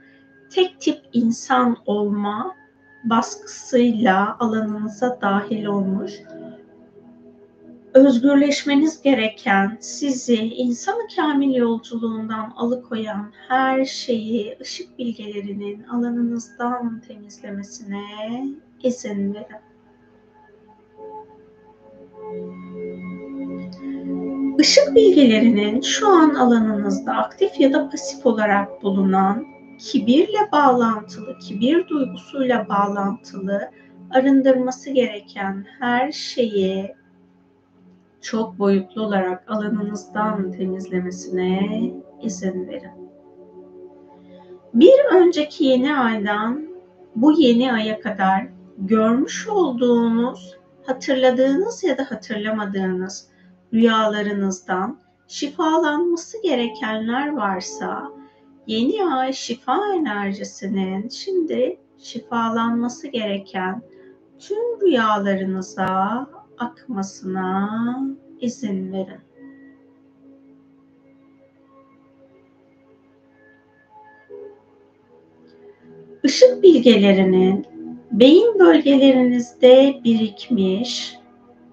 B: tek tip insan olma baskısıyla alanınıza dahil olmuş, özgürleşmeniz gereken, sizi insanı kamil yolculuğundan alıkoyan her şeyi ışık bilgelerinin alanınızdan temizlemesine izin verin. Işık bilgelerinin şu an alanınızda aktif ya da pasif olarak bulunan kibirle bağlantılı, kibir duygusuyla bağlantılı arındırması gereken her şeyi çok boyutlu olarak alanınızdan temizlemesine izin verin. Bir önceki yeni aydan bu yeni aya kadar görmüş olduğunuz, hatırladığınız ya da hatırlamadığınız rüyalarınızdan şifalanması gerekenler varsa yeni ay şifa enerjisinin şimdi şifalanması gereken tüm rüyalarınıza akmasına izin verin. Işık bilgelerinin beyin bölgelerinizde birikmiş,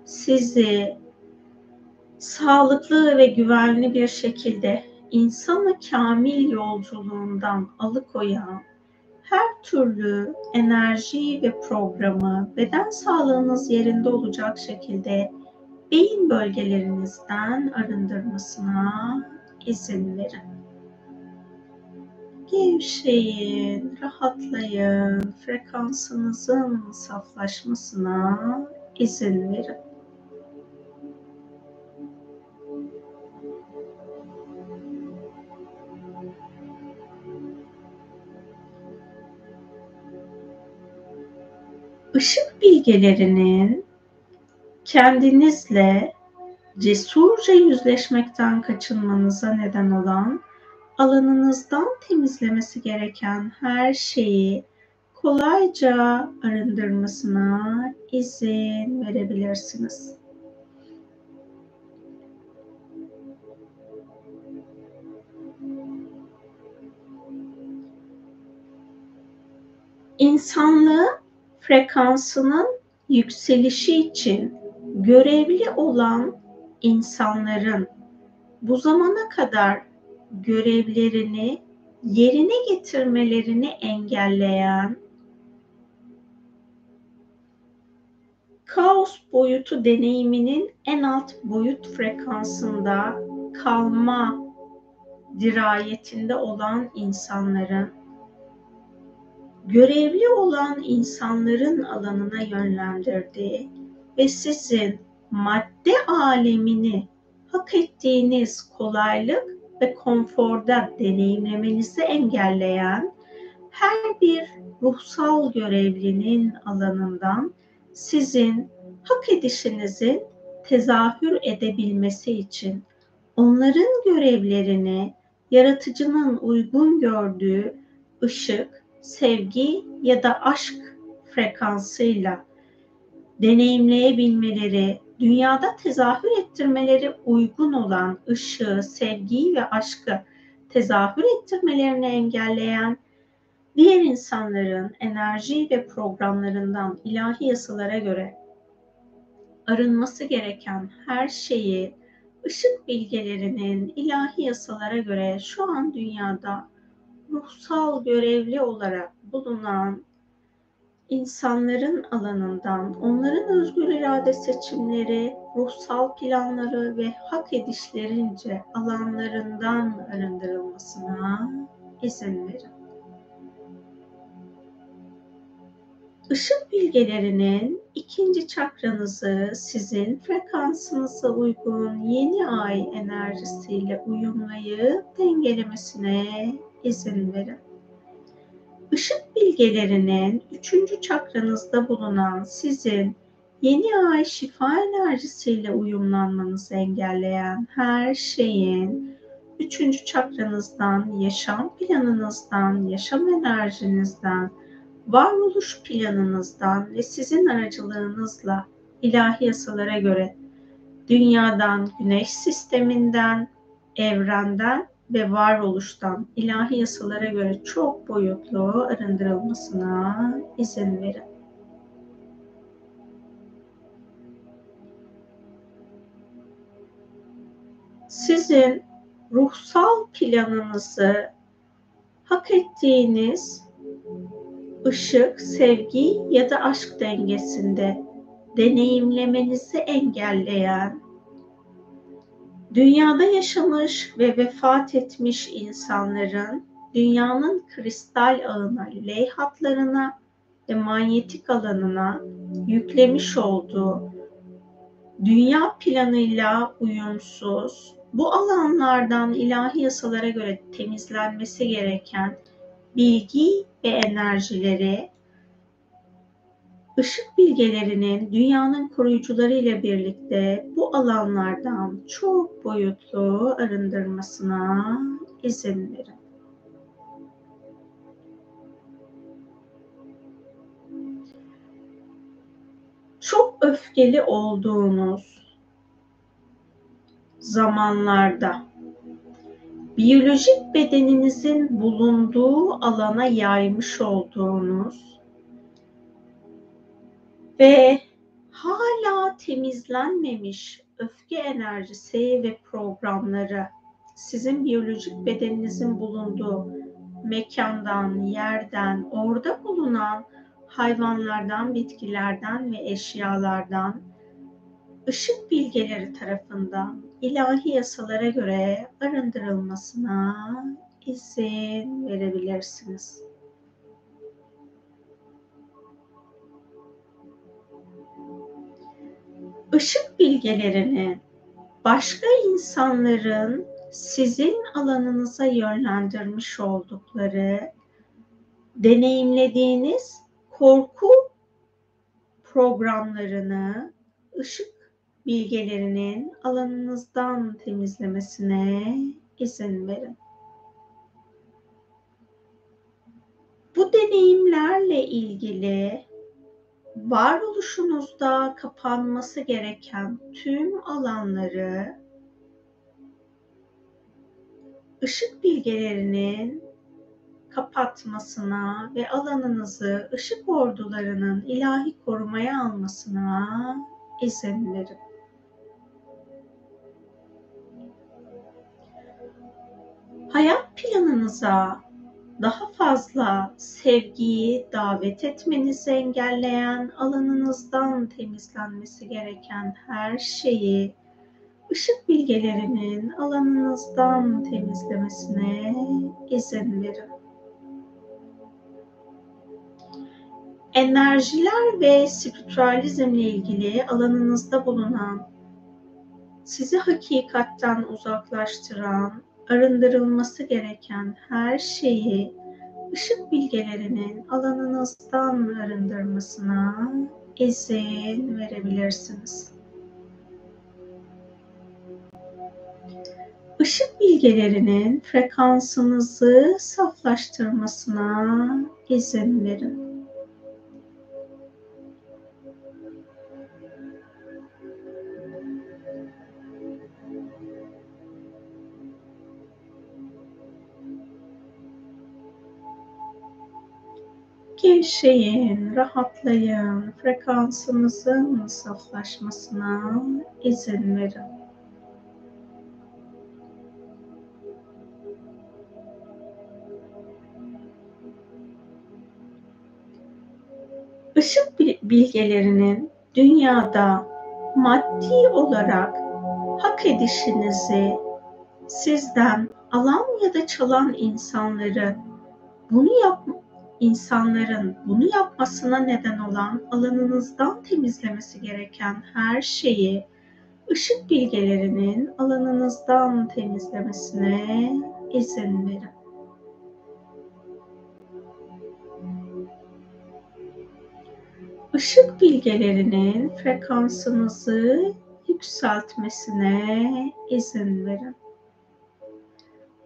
B: sizi sağlıklı ve güvenli bir şekilde insanı kamil yolculuğundan alıkoyan her türlü enerji ve programı beden sağlığınız yerinde olacak şekilde beyin bölgelerinizden arındırmasına izin verin. Gevşeyin, rahatlayın, frekansınızın saflaşmasına izin verin. Işık bilgelerinin kendinizle cesurca yüzleşmekten kaçınmanıza neden olan alanınızdan temizlemesi gereken her şeyi kolayca arındırmasına izin verebilirsiniz. İnsanlığı frekansının yükselişi için görevli olan insanların bu zamana kadar görevlerini yerine getirmelerini engelleyen kaos boyutu deneyiminin en alt boyut frekansında kalma dirayetinde olan insanların görevli olan insanların alanına yönlendirdiği ve sizin madde alemini hak ettiğiniz kolaylık ve konforda deneyimlemenizi engelleyen her bir ruhsal görevlinin alanından sizin hak edişinizin tezahür edebilmesi için onların görevlerini yaratıcının uygun gördüğü ışık, sevgi ya da aşk frekansıyla deneyimleyebilmeleri, dünyada tezahür ettirmeleri uygun olan ışığı, sevgiyi ve aşkı tezahür ettirmelerini engelleyen diğer insanların enerji ve programlarından ilahi yasalara göre arınması gereken her şeyi ışık bilgelerinin ilahi yasalara göre şu an dünyada ruhsal görevli olarak bulunan insanların alanından, onların özgür irade seçimleri, ruhsal planları ve hak edişlerince alanlarından arındırılmasına izin verin. Işık bilgelerinin ikinci çakranızı sizin frekansınıza uygun yeni ay enerjisiyle uyumlayıp dengelemesine izin. Işık bilgelerinin üçüncü çakranızda bulunan sizin yeni ay şifa enerjisiyle uyumlanmanızı engelleyen her şeyin üçüncü çakranızdan, yaşam planınızdan, yaşam enerjinizden, varoluş planınızdan ve sizin aracılığınızla ilahi yasalara göre dünyadan, güneş sisteminden, evrenden ve varoluştan ilahi yasalara göre çok boyutlu arındırılmasına izin verin. Sizin ruhsal planınızı hak ettiğiniz ışık, sevgi ya da aşk dengesinde deneyimlemenizi engelleyen, dünyada yaşamış ve vefat etmiş insanların dünyanın kristal ağına, leyhatlarına ve manyetik alanına yüklemiş olduğu dünya planıyla uyumsuz, bu alanlardan ilahi yasalara göre temizlenmesi gereken bilgi ve enerjileri ışık bilgelerinin dünyanın koruyucuları ile birlikte bu alanlardan çok boyutlu arındırmasına izin verin. Çok öfkeli olduğunuz zamanlarda biyolojik bedeninizin bulunduğu alana yaymış olduğunuz ve hala temizlenmemiş öfke enerjisi ve programları sizin biyolojik bedeninizin bulunduğu mekandan, yerden, orada bulunan hayvanlardan, bitkilerden ve eşyalardan ışık bilgeleri tarafından ilahi yasalara göre arındırılmasına izin verebilirsiniz. Işık bilgelerinin başka insanların sizin alanınıza yönlendirmiş oldukları deneyimlediğiniz korku programlarını ışık bilgelerinin alanınızdan temizlemesine izin verin. Bu deneyimlerle ilgili varoluşunuzda kapanması gereken tüm alanları ışık bilgelerinin kapatmasına ve alanınızı ışık ordularının ilahi korumaya almasına izin verin. Hayat planınıza daha fazla sevgiyi davet etmenizi engelleyen alanınızdan temizlenmesi gereken her şeyi ışık bilgelerinin alanınızdan temizlemesine izin verin. Enerjiler ve spiritüalizmle ilgili alanınızda bulunan, sizi hakikatten uzaklaştıran, arındırılması gereken her şeyi ışık bilgelerinin alanınızdan arındırmasına izin verebilirsiniz. Işık bilgelerinin frekansınızı saflaştırmasına izin verin. Gevşeyin, rahatlayın, frekansınızın saflaşmasına izin verin. Işık bilgelerinin dünyada maddi olarak hak edişinizi sizden alan ya da çalan insanları bunu yap insanların bunu yapmasına neden olan alanınızdan temizlemesi gereken her şeyi ışık bilgelerinin alanınızdan temizlemesine izin verin. Işık bilgelerinin frekansınızı yükseltmesine izin verin.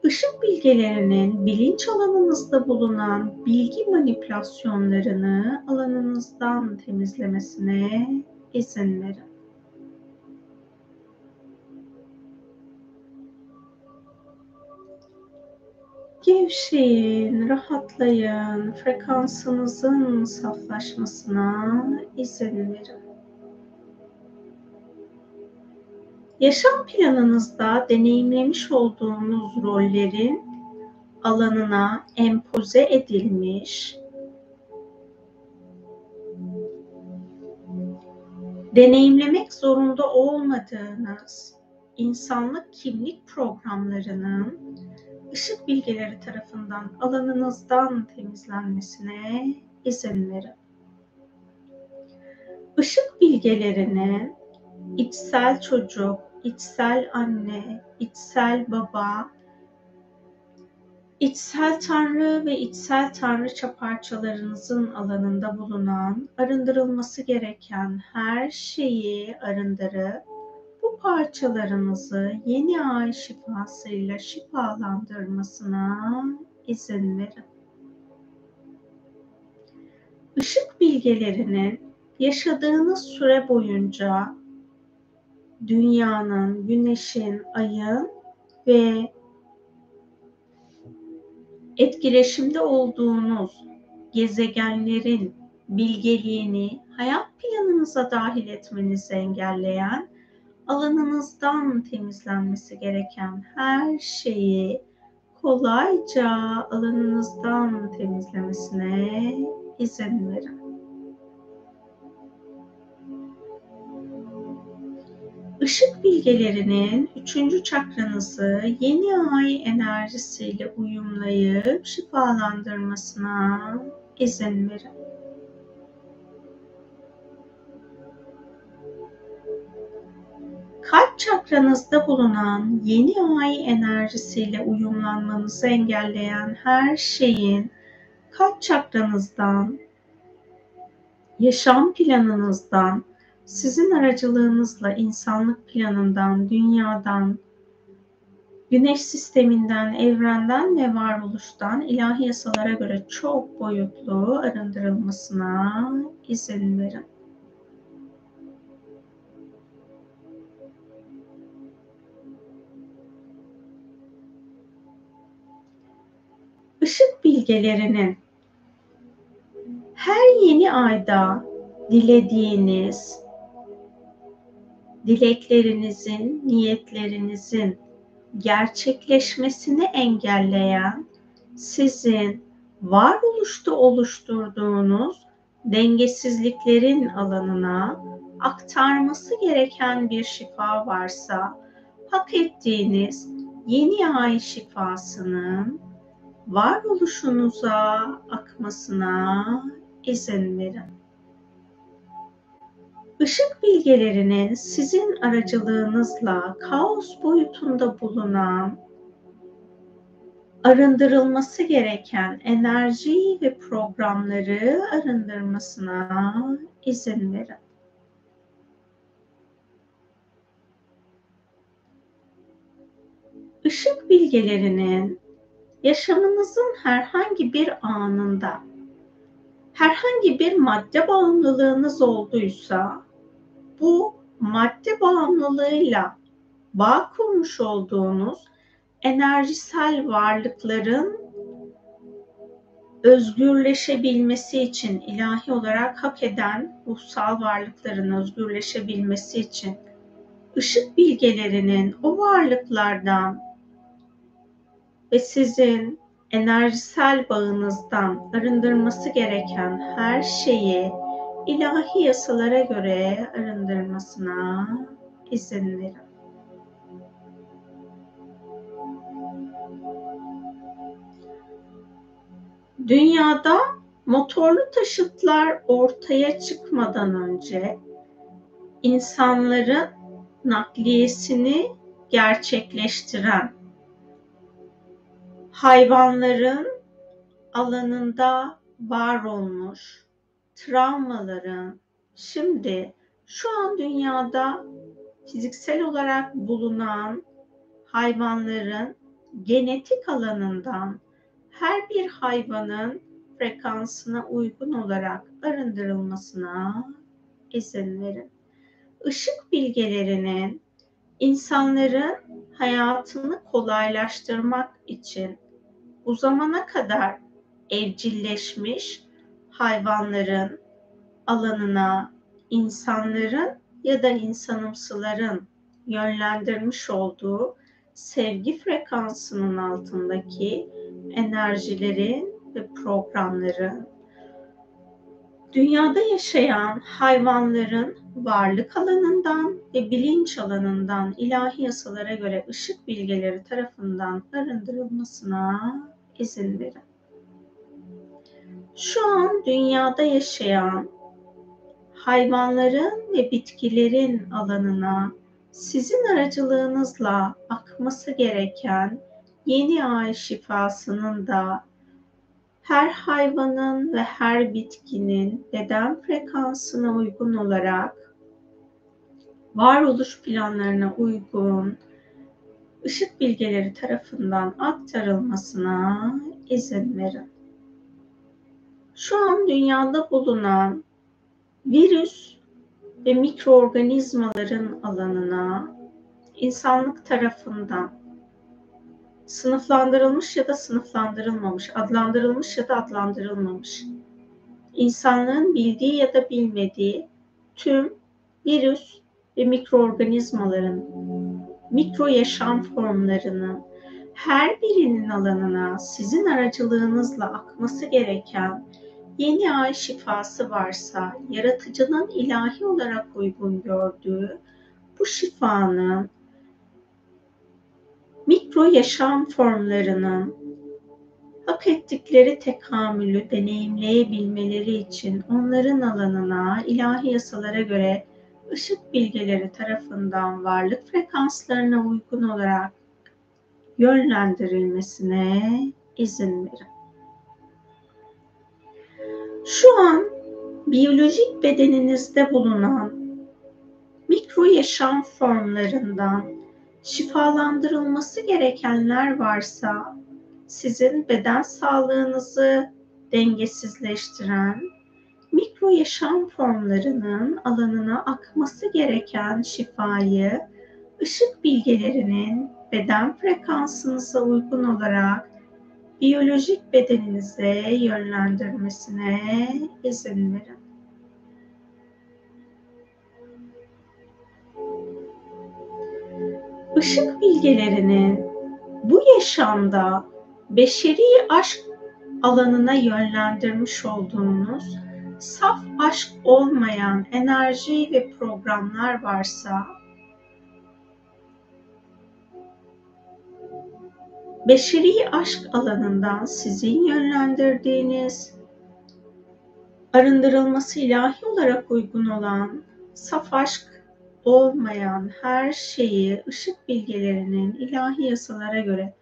B: Işık bilgelerinin bilinç alanınızda bulunan bilgi manipülasyonlarını alanınızdan temizlemesine izin verin. Gevşeyin, rahatlayın, frekansınızın saflaşmasına izin verin. Yaşam planınızda deneyimlemiş olduğunuz rollerin alanına empoze edilmiş deneyimlemek zorunda olmadığınız insanlık kimlik programlarının ışık bilgeleri tarafından alanınızdan temizlenmesine izin verin. Işık bilgelerinin içsel çocuk, içsel anne, içsel baba, içsel tanrı ve içsel tanrıça parçalarınızın alanında bulunan arındırılması gereken her şeyi arındırıp bu parçalarınızı yeni ay şifasıyla şifalandırmasına izin verin. Işık bilgelerinin yaşadığınız süre boyunca dünyanın, güneşin, ayın ve etkileşimde olduğunuz gezegenlerin bilgeliğini hayat planınıza dahil etmenizi engelleyen alanınızdan temizlenmesi gereken her şeyi kolayca alanınızdan temizlemesine izin verin. Işık bilgelerinin üçüncü çakranızı yeni ay enerjisiyle uyumlayıp şifalandırmasına izin verin. kalp çakranızda bulunan yeni ay enerjisiyle uyumlanmanızı engelleyen her şeyin kalp çakranızdan, yaşam planınızdan, sizin aracılığınızla insanlık planından, dünyadan, güneş sisteminden, evrenden ve varoluştan ilahi yasalara göre çok boyutlu arındırılmasına izin verin. Işık bilgelerinin her yeni ayda dilediğiniz dileklerinizin, niyetlerinizin gerçekleşmesini engelleyen sizin varoluşta oluşturduğunuz dengesizliklerin alanına aktarması gereken bir şifa varsa hak ettiğiniz yeni ay şifasının varoluşunuza akmasına izin verin. Işık bilgelerinin sizin aracılığınızla kaos boyutunda bulunan arındırılması gereken enerji ve programları arındırmasına izin verin. Işık bilgelerinin yaşamınızın herhangi bir anında herhangi bir madde bağımlılığınız olduysa bu madde bağımlılığıyla bağ kurmuş olduğunuz enerjisel varlıkların özgürleşebilmesi için ilahi olarak hak eden ruhsal varlıkların özgürleşebilmesi için ışık bilgelerinin o varlıklardan ve sizin enerjisel bağınızdan arındırması gereken her şeyi ilahi yasalara göre arındırmasına izin verin. Dünyada motorlu taşıtlar ortaya çıkmadan önce insanların nakliyesini gerçekleştiren hayvanların alanında var olmuş travmaların şimdi şu an dünyada fiziksel olarak bulunan hayvanların genetik alanından her bir hayvanın frekansına uygun olarak arındırılmasına izin verin. Işık bilgelerinin insanların hayatını kolaylaştırmak için bu zamana kadar evcilleşmiş hayvanların alanına insanların ya da insanımsıların yönlendirmiş olduğu sevgi frekansının altındaki enerjilerin ve programların dünyada yaşayan hayvanların varlık alanından ve bilinç alanından ilahi yasalara göre ışık bilgeleri tarafından arındırılmasına izin verin. Şu an dünyada yaşayan hayvanların ve bitkilerin alanına sizin aracılığınızla akması gereken yeni ay şifasının da her hayvanın ve her bitkinin beden frekansına uygun olarak varoluş planlarına uygun ışık bilgeleri tarafından aktarılmasına izin verin. Şu an dünyada bulunan virüs ve mikroorganizmaların alanına insanlık tarafından sınıflandırılmış ya da sınıflandırılmamış, adlandırılmış ya da adlandırılmamış, insanlığın bildiği ya da bilmediği tüm virüs ve mikroorganizmaların, mikro yaşam formlarının her birinin alanına sizin aracılığınızla akması gereken yeni ay şifası varsa, yaratıcının ilahi olarak uygun gördüğü bu şifanın mikro yaşam formlarının hak ettikleri tekamülü deneyimleyebilmeleri için onların alanına ilahi yasalara göre ışık bilgeleri tarafından varlık frekanslarına uygun olarak yönlendirilmesine izin verin. Şu an biyolojik bedeninizde bulunan mikro yaşam formlarından şifalandırılması gerekenler varsa sizin beden sağlığınızı dengesizleştiren mikro yaşam formlarının alanına akması gereken şifayı ışık bilgelerinin beden frekansınıza uygun olarak biyolojik bedeninize yönlendirmesine izin verin. Işık bilgelerinin bu yaşamda beşeri aşk alanına yönlendirmiş olduğunuz saf aşk olmayan enerji ve programlar varsa beşeri aşk alanından sizin yönlendirdiğiniz arındırılması ilahi olarak uygun olan saf aşk olmayan her şeyi ışık bilgelerinin ilahi yasalara göre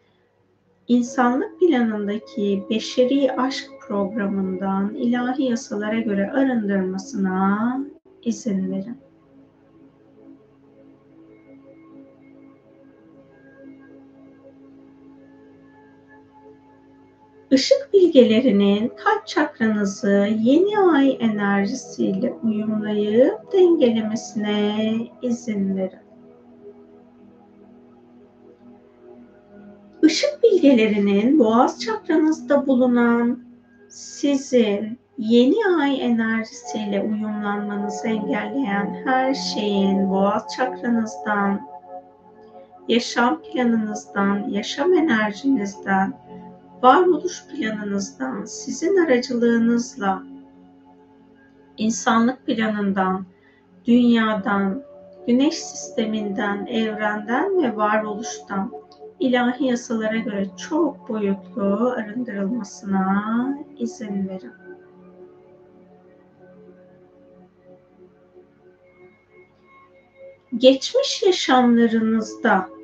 B: insanlık planındaki beşeri aşk programından ilahi yasalara göre arındırmasına izin verin. Işık bilgelerinin kalp çakranızı yeni ay enerjisiyle uyumlayıp dengelemesine izin verin. Işık bilgelerinin boğaz çakranızda bulunan sizin yeni ay enerjisiyle uyumlanmanızı engelleyen her şeyin boğaz çakranızdan, yaşam planınızdan, yaşam enerjinizden, varoluş planınızdan, sizin aracılığınızla insanlık planından, dünyadan, güneş sisteminden, evrenden ve varoluştan ilahi yasalara göre çok boyutlu arındırılmasına izin verin. Geçmiş yaşamlarınızda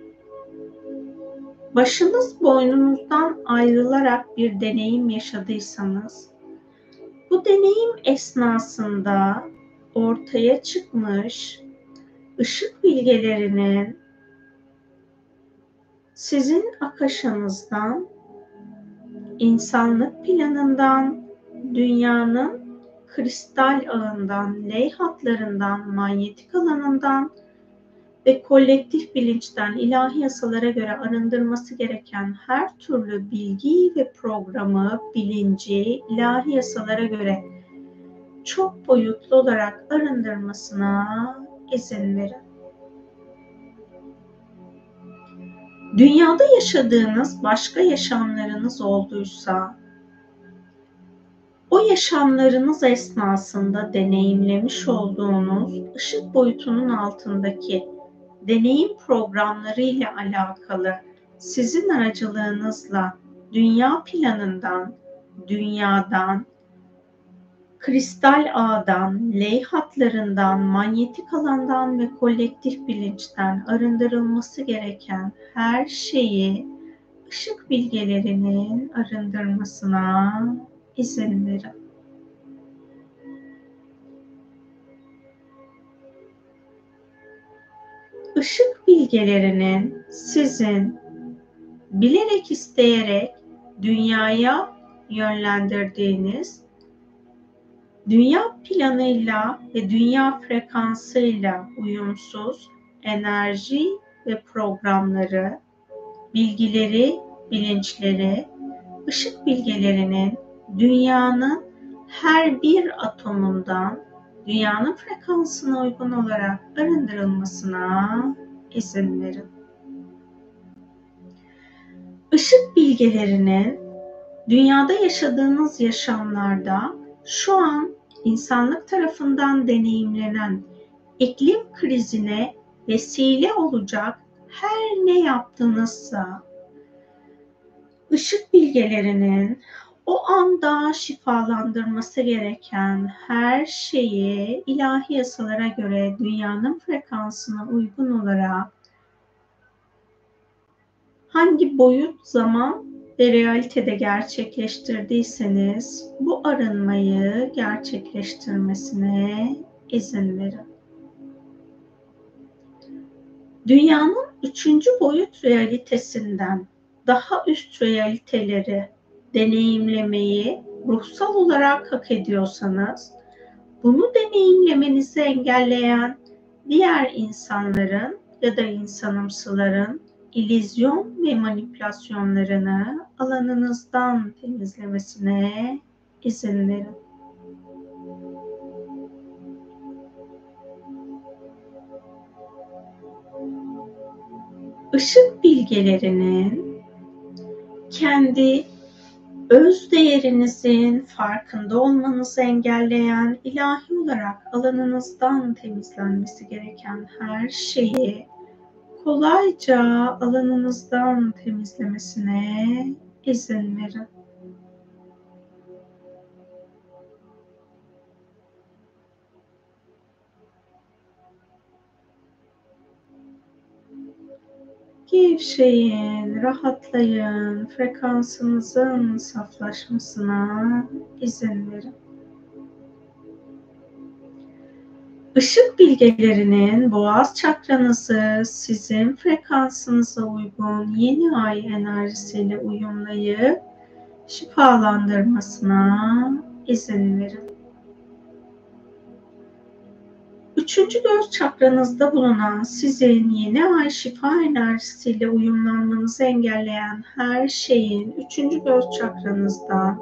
B: başınız boynunuzdan ayrılarak bir deneyim yaşadıysanız, bu deneyim esnasında ortaya çıkmış ışık bilgelerinin sizin akaşanızdan, insanlık planından, dünyanın kristal ağından, ley hatlarından, manyetik alanından ve kolektif bilinçten ilahi yasalara göre arındırması gereken her türlü bilgi ve programı, bilinci ilahi yasalara göre çok boyutlu olarak arındırmasına izin verin. Dünyada yaşadığınız başka yaşamlarınız olduysa, o yaşamlarınız esnasında deneyimlemiş olduğunuz ışık boyutunun altındaki deneyim programları ile alakalı sizin aracılığınızla dünya planından, dünyadan, kristal ağdan, ley hatlarından, manyetik alandan ve kolektif bilinçten arındırılması gereken her şeyi ışık bilgelerinin arındırmasına izin verin. Işık bilgelerinin sizin bilerek isteyerek dünyaya yönlendirdiğiniz dünya planıyla ve dünya frekansıyla uyumsuz enerji ve programları, bilgileri, bilinçleri, ışık bilgelerinin dünyanın her bir atomundan dünyanın frekansına uygun olarak arındırılmasına izin verin. Işık bilgelerinin dünyada yaşadığınız yaşamlarda şu an insanlık tarafından deneyimlenen iklim krizine vesile olacak her ne yaptığınızsa ışık bilgelerinin o anda şifalandırması gereken her şeyi ilahi yasalara göre dünyanın frekansına uygun olarak hangi boyut, zaman ve realitede gerçekleştirdiyseniz bu arınmayı gerçekleştirmesine izin verin. Dünyanın üçüncü boyut realitesinden daha üst realiteleri deneyimlemeyi ruhsal olarak hak ediyorsanız bunu deneyimlemenizi engelleyen diğer insanların ya da insanımsıların ilizyon ve manipülasyonlarını alanınızdan temizlemesine izin verin. Işık bilgelerinin kendi öz değerinizin farkında olmanızı engelleyen ilahi olarak alanınızdan temizlenmesi gereken her şeyi kolayca alanınızdan temizlemesine izin verin. Gevşeyin, rahatlayın, frekansınızın saflaşmasına izin verin. Işık bilgelerinin boğaz çakranızı sizin frekansınıza uygun yeni ay enerjisiyle uyumlayıp şifalandırmasına izin verin. Üçüncü göz çakranızda bulunan sizin yeni ay şifa enerjisiyle uyumlanmanızı engelleyen her şeyin üçüncü göz çakranızdan,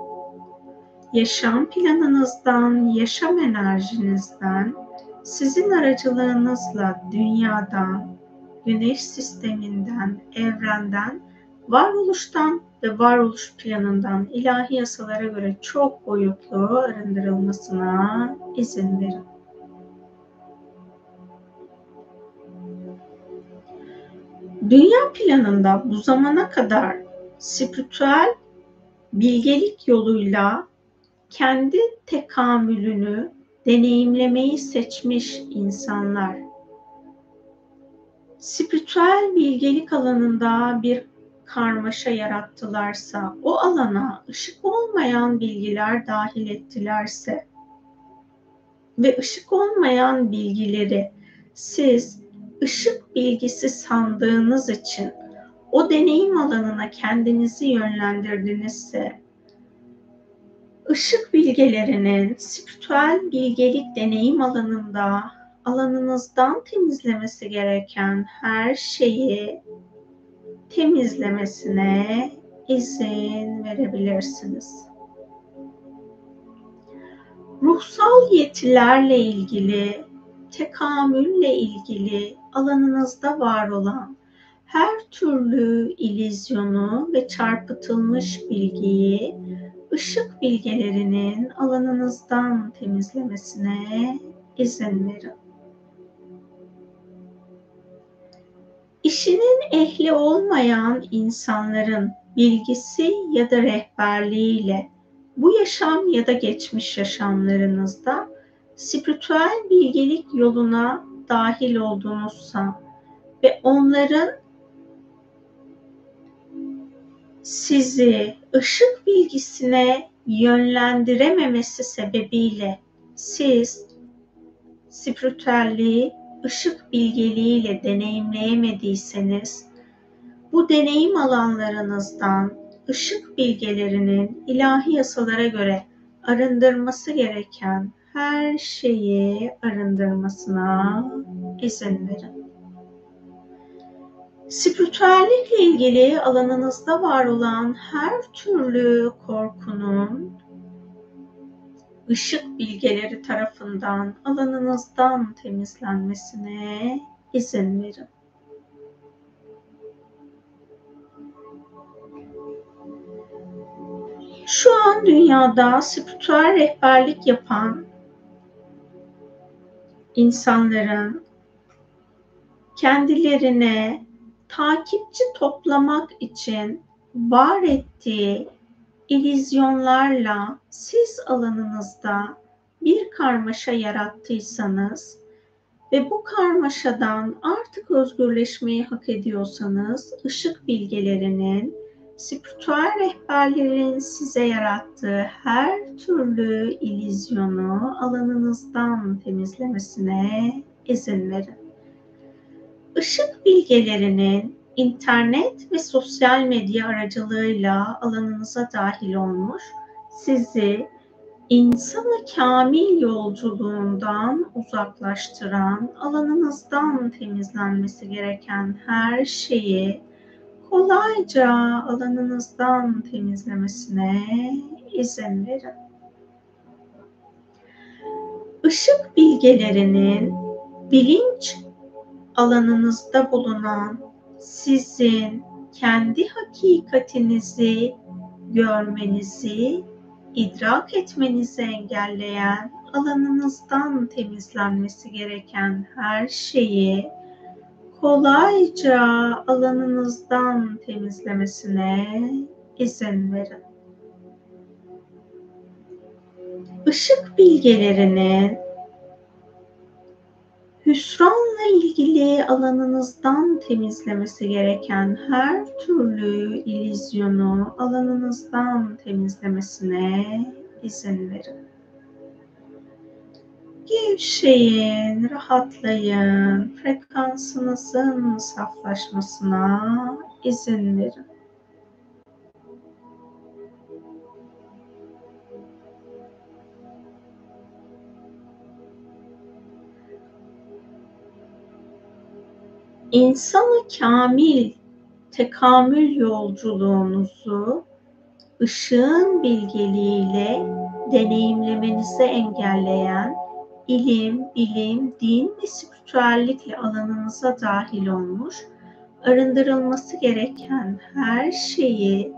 B: yaşam planınızdan, yaşam enerjinizden, sizin aracılığınızla dünyadan, güneş sisteminden, evrenden, varoluştan ve varoluş planından ilahi yasalara göre çok boyutlu arındırılmasına izin verin. Dünya planında bu zamana kadar spiritüel bilgelik yoluyla kendi tekamülünü deneyimlemeyi seçmiş insanlar. Spiritüel bilgelik alanında bir karmaşa yarattılarsa, o alana ışık olmayan bilgiler dahil ettilerse ve ışık olmayan bilgileri siz ışık bilgisi sandığınız için o deneyim alanına kendinizi yönlendirdinizse ışık bilgelerinin spiritüel bilgelik deneyim alanında alanınızdan temizlemesi gereken her şeyi temizlemesine izin verebilirsiniz. Ruhsal yetilerle ilgili, tekamülle ilgili alanınızda var olan her türlü ilizyonu ve çarpıtılmış bilgiyi ışık bilgelerinin alanınızdan temizlemesine izin verin. İşinin ehli olmayan insanların bilgisi ya da rehberliğiyle bu yaşam ya da geçmiş yaşamlarınızda spiritüel bilgelik yoluna dahil olduğunuzsa ve onların sizi ışık bilgisine yönlendirememesi sebebiyle siz spiritüelliği ışık bilgeliğiyle deneyimleyemediyseniz bu deneyim alanlarınızdan ışık bilgelerinin ilahi yasalara göre arındırması gereken her şeyi arındırmasına izin verin. Spiritüellikle ilgili alanınızda var olan her türlü korkunun ışık bilgeleri tarafından alanınızdan temizlenmesine izin verin. Şu an dünyada spiritüel rehberlik yapan insanların kendilerine takipçi toplamak için var ettiği ilizyonlarla siz alanınızda bir karmaşa yarattıysanız ve bu karmaşadan artık özgürleşmeyi hak ediyorsanız ışık bilgelerinin, spiritüel rehberlerin size yarattığı her türlü ilizyonu alanınızdan temizlemesine izin verin. Işık bilgelerinin internet ve sosyal medya aracılığıyla alanınıza dahil olmuş, sizi insanı kamil yolculuğundan uzaklaştıran, alanınızdan temizlenmesi gereken her şeyi kolayca alanınızdan temizlemesine izin verin. Işık bilgelerinin bilinç alanınızda bulunan sizin kendi hakikatinizi görmenizi, idrak etmenizi engelleyen, alanınızdan temizlenmesi gereken her şeyi kolayca alanınızdan temizlemesine izin verin. Işık bilgelerinin hüsranla ilgili alanınızdan temizlemesi gereken her türlü ilizyonu alanınızdan temizlemesine izin verin. Gevşeyin, rahatlayın, frekansınızın saflaşmasına izin verin. insanı kamil tekamül yolculuğunuzu ışığın bilgeliğiyle deneyimlemenizi engelleyen ilim, bilim, din ve spiritüellikle alanınıza dahil olmuş, arındırılması gereken her şeyi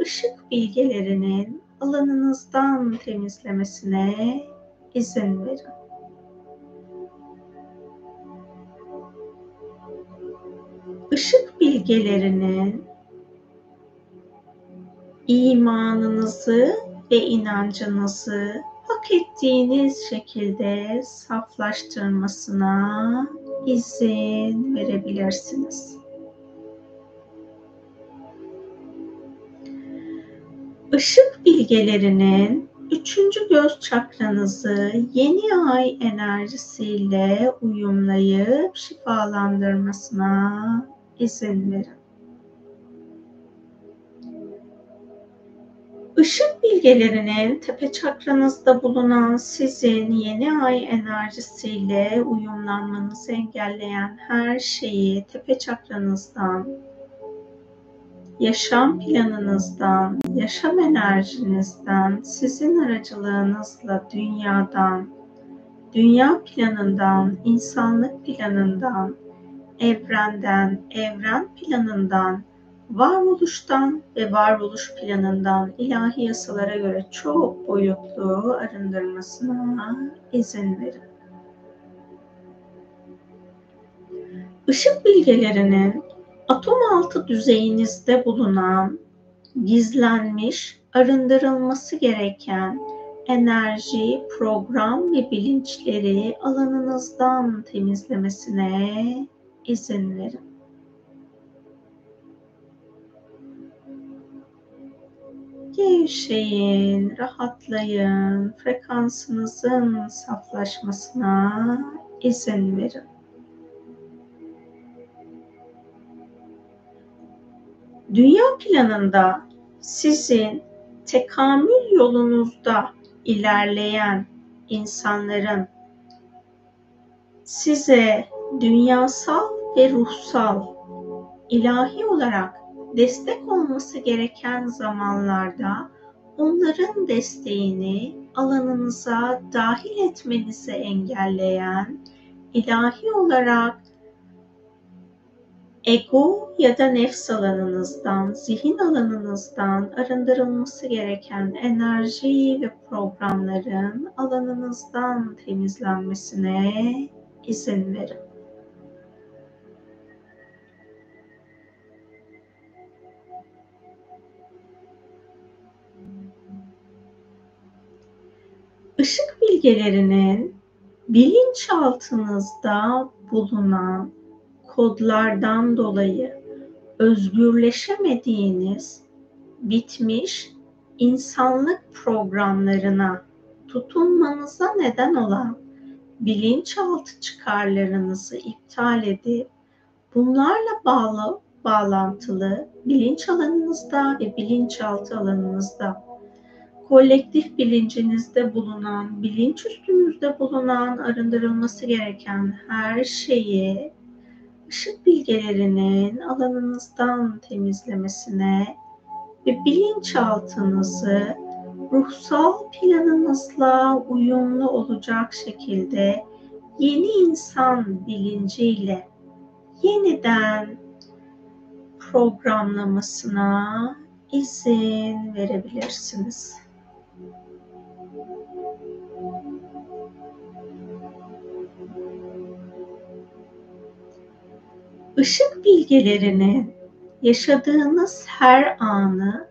B: ışık bilgelerinin alanınızdan temizlemesine izin verin. ışık bilgelerinin imanınızı ve inancınızı hak ettiğiniz şekilde saflaştırmasına izin verebilirsiniz. Işık bilgelerinin üçüncü göz çakranızı yeni ay enerjisiyle uyumlayıp şifalandırmasına izin verin. Işık bilgelerinin tepe çakranızda bulunan sizin yeni ay enerjisiyle uyumlanmanızı engelleyen her şeyi tepe çakranızdan, yaşam planınızdan, yaşam enerjinizden, sizin aracılığınızla dünyadan, dünya planından, insanlık planından, evrenden, evren planından, varoluştan ve varoluş planından ilahi yasalara göre çok boyutlu arındırmasına izin verin. Işık bilgelerinin atom altı düzeyinizde bulunan gizlenmiş, arındırılması gereken enerji, program ve bilinçleri alanınızdan temizlemesine izin verin. Gevşeyin, rahatlayın, frekansınızın saflaşmasına izin verin. Dünya planında sizin tekamül yolunuzda ilerleyen insanların size dünyasal ve ruhsal, ilahi olarak destek olması gereken zamanlarda onların desteğini alanınıza dahil etmenizi engelleyen, ilahi olarak ego ya da nefs alanınızdan, zihin alanınızdan arındırılması gereken enerji ve programların alanınızdan temizlenmesine izin verin. Işık bilgelerinin bilinçaltınızda bulunan kodlardan dolayı özgürleşemediğiniz bitmiş insanlık programlarına tutunmanıza neden olan bilinçaltı çıkarlarınızı iptal edip bunlarla bağlı bağlantılı bilinç alanınızda ve bilinçaltı alanınızda kolektif bilincinizde bulunan, bilinç üstünüzde bulunan arındırılması gereken her şeyi ışık bilgelerinin alanınızdan temizlemesine ve bilinçaltınızı ruhsal planınızla uyumlu olacak şekilde yeni insan bilinciyle yeniden programlamasına izin verebilirsiniz. Işık bilgelerinin yaşadığınız her anı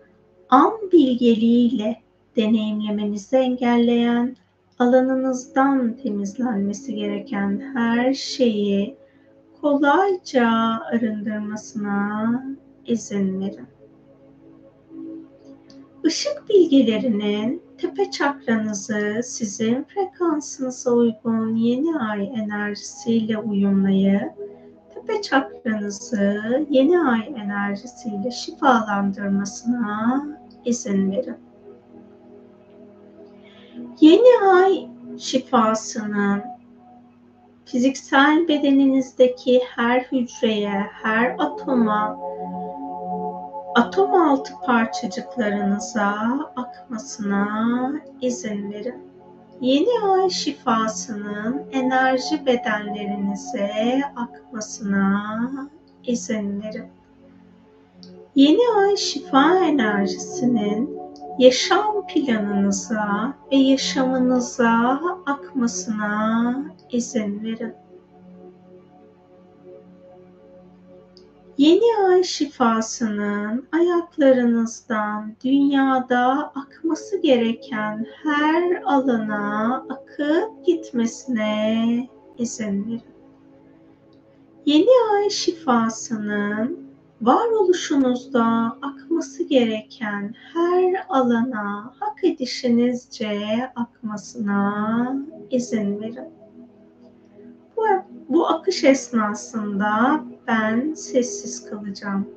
B: an bilgeliğiyle deneyimlemenizi engelleyen, alanınızdan temizlenmesi gereken her şeyi kolayca arındırmasına izin verin. Işık bilgelerinin tepe çakranızı sizin frekansınıza uygun yeni ay enerjisiyle uyumlayıp tepe çakranızı yeni ay enerjisiyle şifalandırmasına izin verin. Yeni ay şifasının fiziksel bedeninizdeki her hücreye, her atoma, atom altı parçacıklarınıza akmasına izin verin. Yeni ay şifasının enerji bedenlerinize akmasına izin verin. Yeni ay şifa enerjisinin yaşam planınıza ve yaşamınıza akmasına izin verin. Yeni ay şifasının ayaklarınızdan dünyada akması gereken her alana akıp gitmesine izin verin. Yeni ay şifasının varoluşunuzda akması gereken her alana hak edişinizce akmasına izin verin. Bu, bu akış esnasında ben sessiz kalacağım.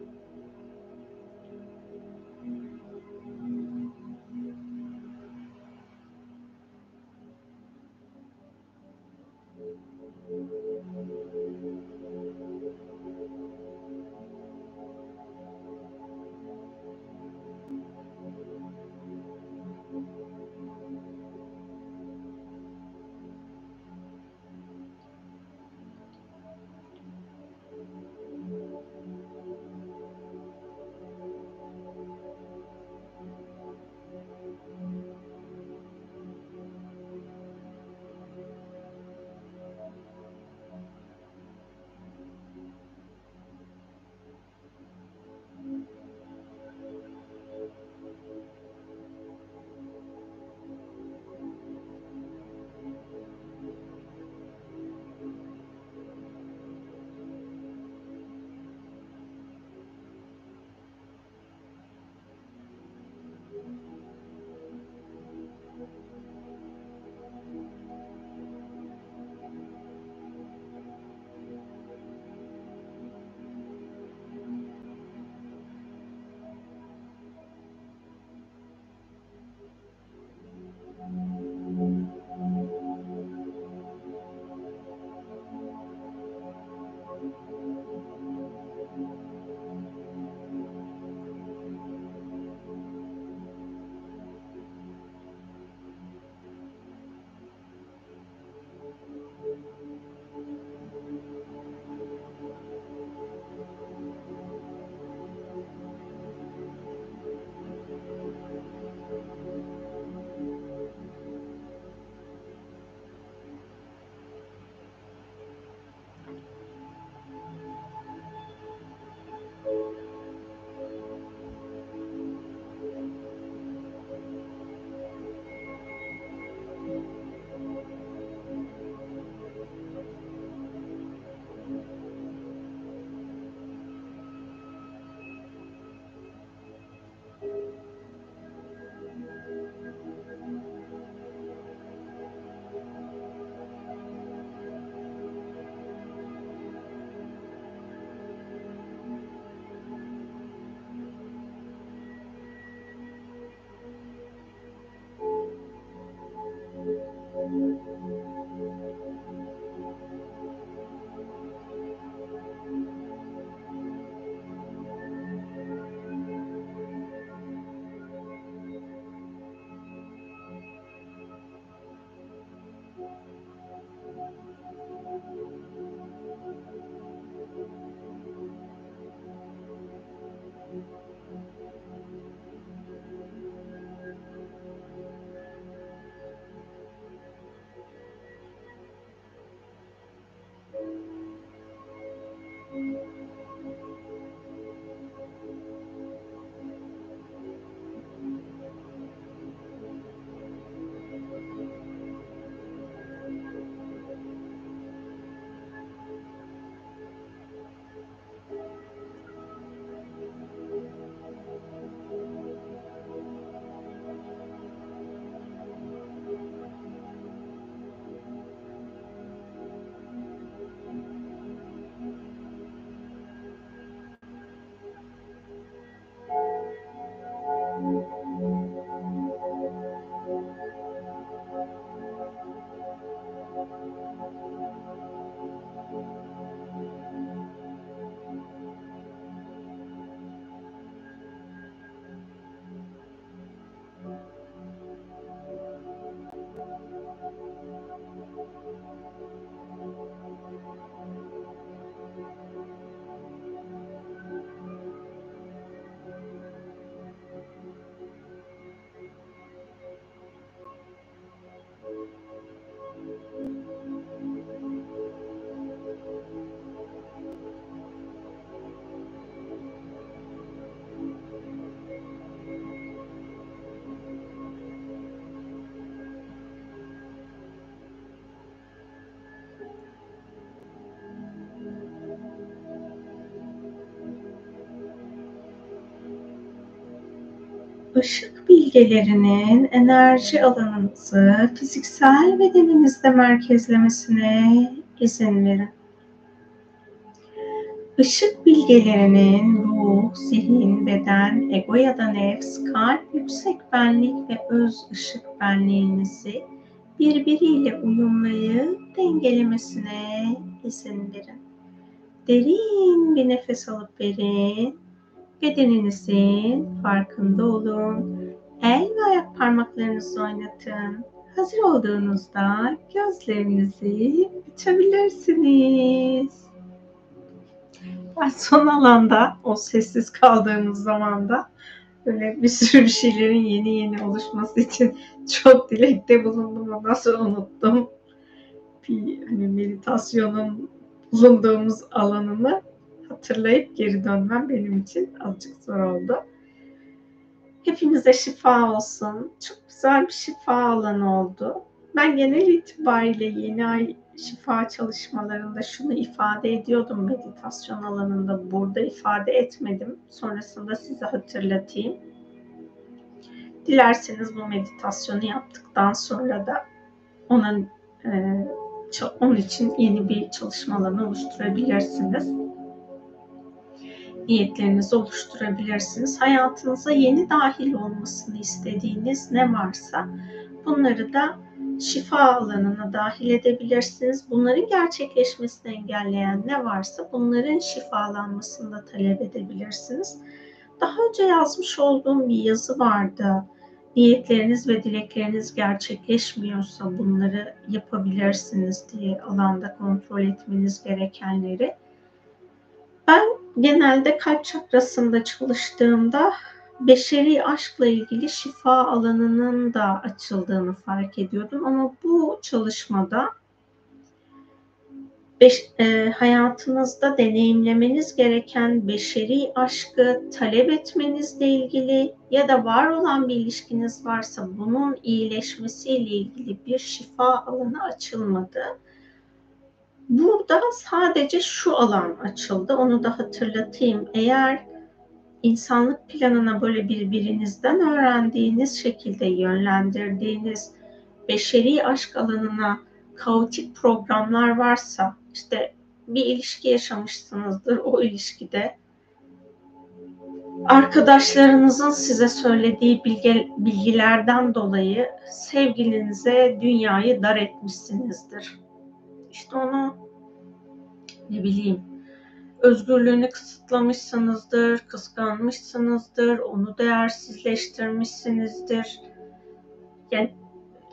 B: Işık bilgelerinin enerji alanınızı fiziksel bedeninizde merkezlemesine izin verin. Işık bilgelerinin ruh, zihin, beden, ego ya da nefs, kalp, yüksek benlik ve öz ışık benliğinizi birbiriyle uyumlayıp dengelemesine izin verin. Derin bir nefes alıp verin Bedeninizin farkında olun. El ve ayak parmaklarınızı oynatın. Hazır olduğunuzda gözlerinizi açabilirsiniz. Ben son alanda o sessiz kaldığımız zamanda böyle bir sürü bir şeylerin yeni yeni oluşması için çok dilekte bulundum. Ondan sonra unuttum. Bir hani meditasyonun bulunduğumuz alanını hatırlayıp geri dönmem benim için azıcık zor oldu. Hepinize şifa olsun. Çok güzel bir şifa alanı oldu. Ben genel itibariyle yeni ay şifa çalışmalarında şunu ifade ediyordum meditasyon alanında. Burada ifade etmedim. Sonrasında size hatırlatayım. Dilerseniz bu meditasyonu yaptıktan sonra da onun e, onun için yeni bir çalışma alanı oluşturabilirsiniz niyetlerinizi oluşturabilirsiniz. Hayatınıza yeni dahil olmasını istediğiniz ne varsa bunları da şifa alanına dahil edebilirsiniz. Bunların gerçekleşmesini engelleyen ne varsa bunların şifalanmasını da talep edebilirsiniz. Daha önce yazmış olduğum bir yazı vardı. Niyetleriniz ve dilekleriniz gerçekleşmiyorsa bunları yapabilirsiniz diye alanda kontrol etmeniz gerekenleri. Ben genelde kalp çakrasında çalıştığımda beşeri aşkla ilgili şifa alanının da açıldığını fark ediyordum. Ama bu çalışmada beş, e, hayatınızda deneyimlemeniz gereken beşeri aşkı talep etmenizle ilgili ya da var olan bir ilişkiniz varsa bunun iyileşmesiyle ilgili bir şifa alanı açılmadı. Burada sadece şu alan açıldı. Onu da hatırlatayım. Eğer insanlık planına böyle birbirinizden öğrendiğiniz şekilde yönlendirdiğiniz beşeri aşk alanına kaotik programlar varsa işte bir ilişki yaşamışsınızdır o ilişkide arkadaşlarınızın size söylediği bilgi, bilgilerden dolayı sevgilinize dünyayı dar etmişsinizdir işte onu ne bileyim özgürlüğünü kısıtlamışsınızdır, kıskanmışsınızdır, onu değersizleştirmişsinizdir. Yani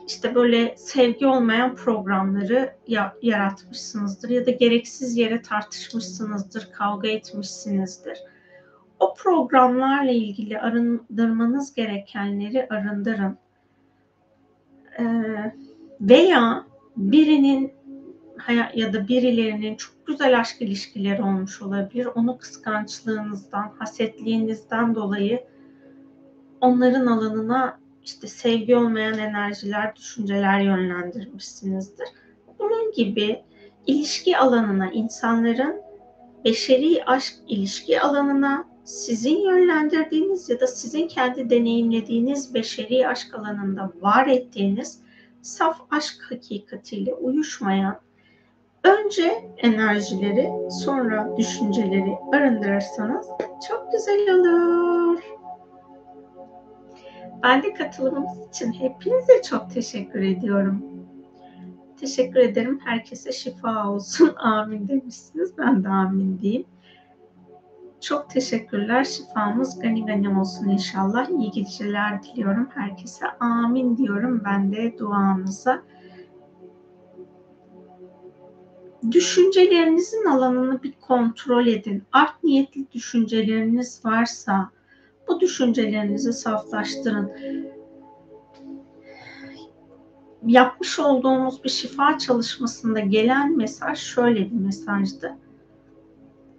B: işte böyle sevgi olmayan programları ya, yaratmışsınızdır ya da gereksiz yere tartışmışsınızdır, kavga etmişsinizdir. O programlarla ilgili arındırmanız gerekenleri arındırın. Ee, veya birinin ya da birilerinin çok güzel aşk ilişkileri olmuş olabilir. Onu kıskançlığınızdan, hasetliğinizden dolayı onların alanına işte sevgi olmayan enerjiler, düşünceler yönlendirmişsinizdir. Bunun gibi ilişki alanına, insanların beşeri aşk ilişki alanına sizin yönlendirdiğiniz ya da sizin kendi deneyimlediğiniz beşeri aşk alanında var ettiğiniz saf aşk hakikatiyle uyuşmayan Önce enerjileri, sonra düşünceleri arındırırsanız çok güzel olur. Ben de katılımınız için hepinize çok teşekkür ediyorum. Teşekkür ederim. Herkese şifa olsun. Amin demişsiniz. Ben de amin diyeyim. Çok teşekkürler. Şifamız gani gani olsun inşallah. İyi geceler diliyorum herkese. Amin diyorum ben de duanıza düşüncelerinizin alanını bir kontrol edin. Art niyetli düşünceleriniz varsa bu düşüncelerinizi saflaştırın. Yapmış olduğumuz bir şifa çalışmasında gelen mesaj şöyle bir mesajdı.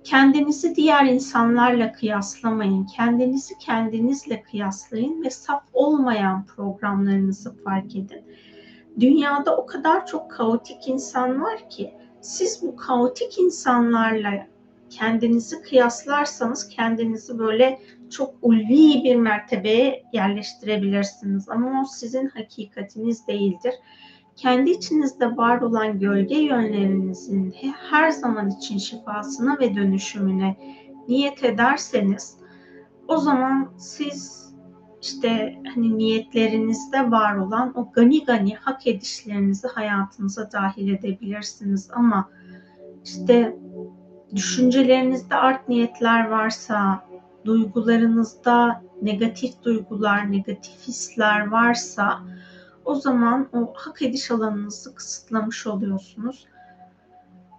B: Kendinizi diğer insanlarla kıyaslamayın. Kendinizi kendinizle kıyaslayın ve saf olmayan programlarınızı fark edin. Dünyada o kadar çok kaotik insan var ki siz bu kaotik insanlarla kendinizi kıyaslarsanız kendinizi böyle çok ulvi bir mertebeye yerleştirebilirsiniz ama o sizin hakikatiniz değildir. Kendi içinizde var olan gölge yönlerinizin her zaman için şifasına ve dönüşümüne niyet ederseniz o zaman siz işte hani niyetlerinizde var olan o gani gani hak edişlerinizi hayatınıza dahil edebilirsiniz ama işte düşüncelerinizde art niyetler varsa, duygularınızda negatif duygular, negatif hisler varsa o zaman o hak ediş alanınızı kısıtlamış oluyorsunuz.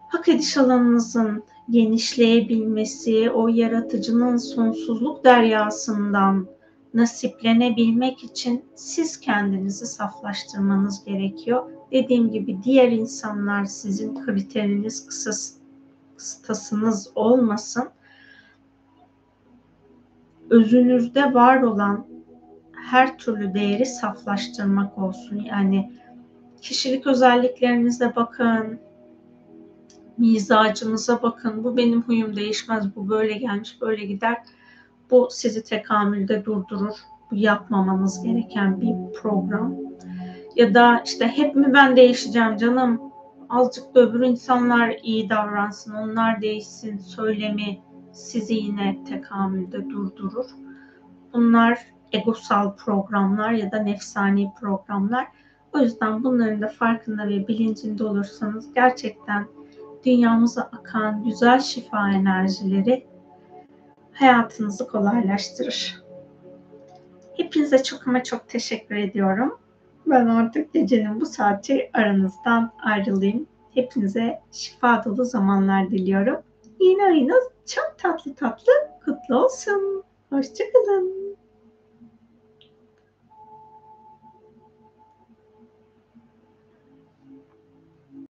B: Hak ediş alanınızın genişleyebilmesi, o yaratıcının sonsuzluk deryasından nasiplenebilmek için siz kendinizi saflaştırmanız gerekiyor. Dediğim gibi diğer insanlar sizin kriteriniz, kıstasınız olmasın. Özünüzde var olan her türlü değeri saflaştırmak olsun. Yani kişilik özelliklerinize bakın, mizacınıza bakın. Bu benim huyum değişmez, bu böyle gelmiş, böyle gider. Bu sizi tekamülde durdurur. Bu yapmamanız gereken bir program. Ya da işte hep mi ben değişeceğim canım? Azıcık da öbür insanlar iyi davransın, onlar değişsin söylemi sizi yine tekamülde durdurur. Bunlar egosal programlar ya da nefsani programlar. O yüzden bunların da farkında ve bilincinde olursanız gerçekten dünyamıza akan güzel şifa enerjileri hayatınızı kolaylaştırır. Hepinize çok ama çok teşekkür ediyorum. Ben artık gecenin bu saati aranızdan ayrılayım. Hepinize şifa dolu zamanlar diliyorum. Yeni ayınız çok tatlı tatlı kutlu olsun. Hoşçakalın.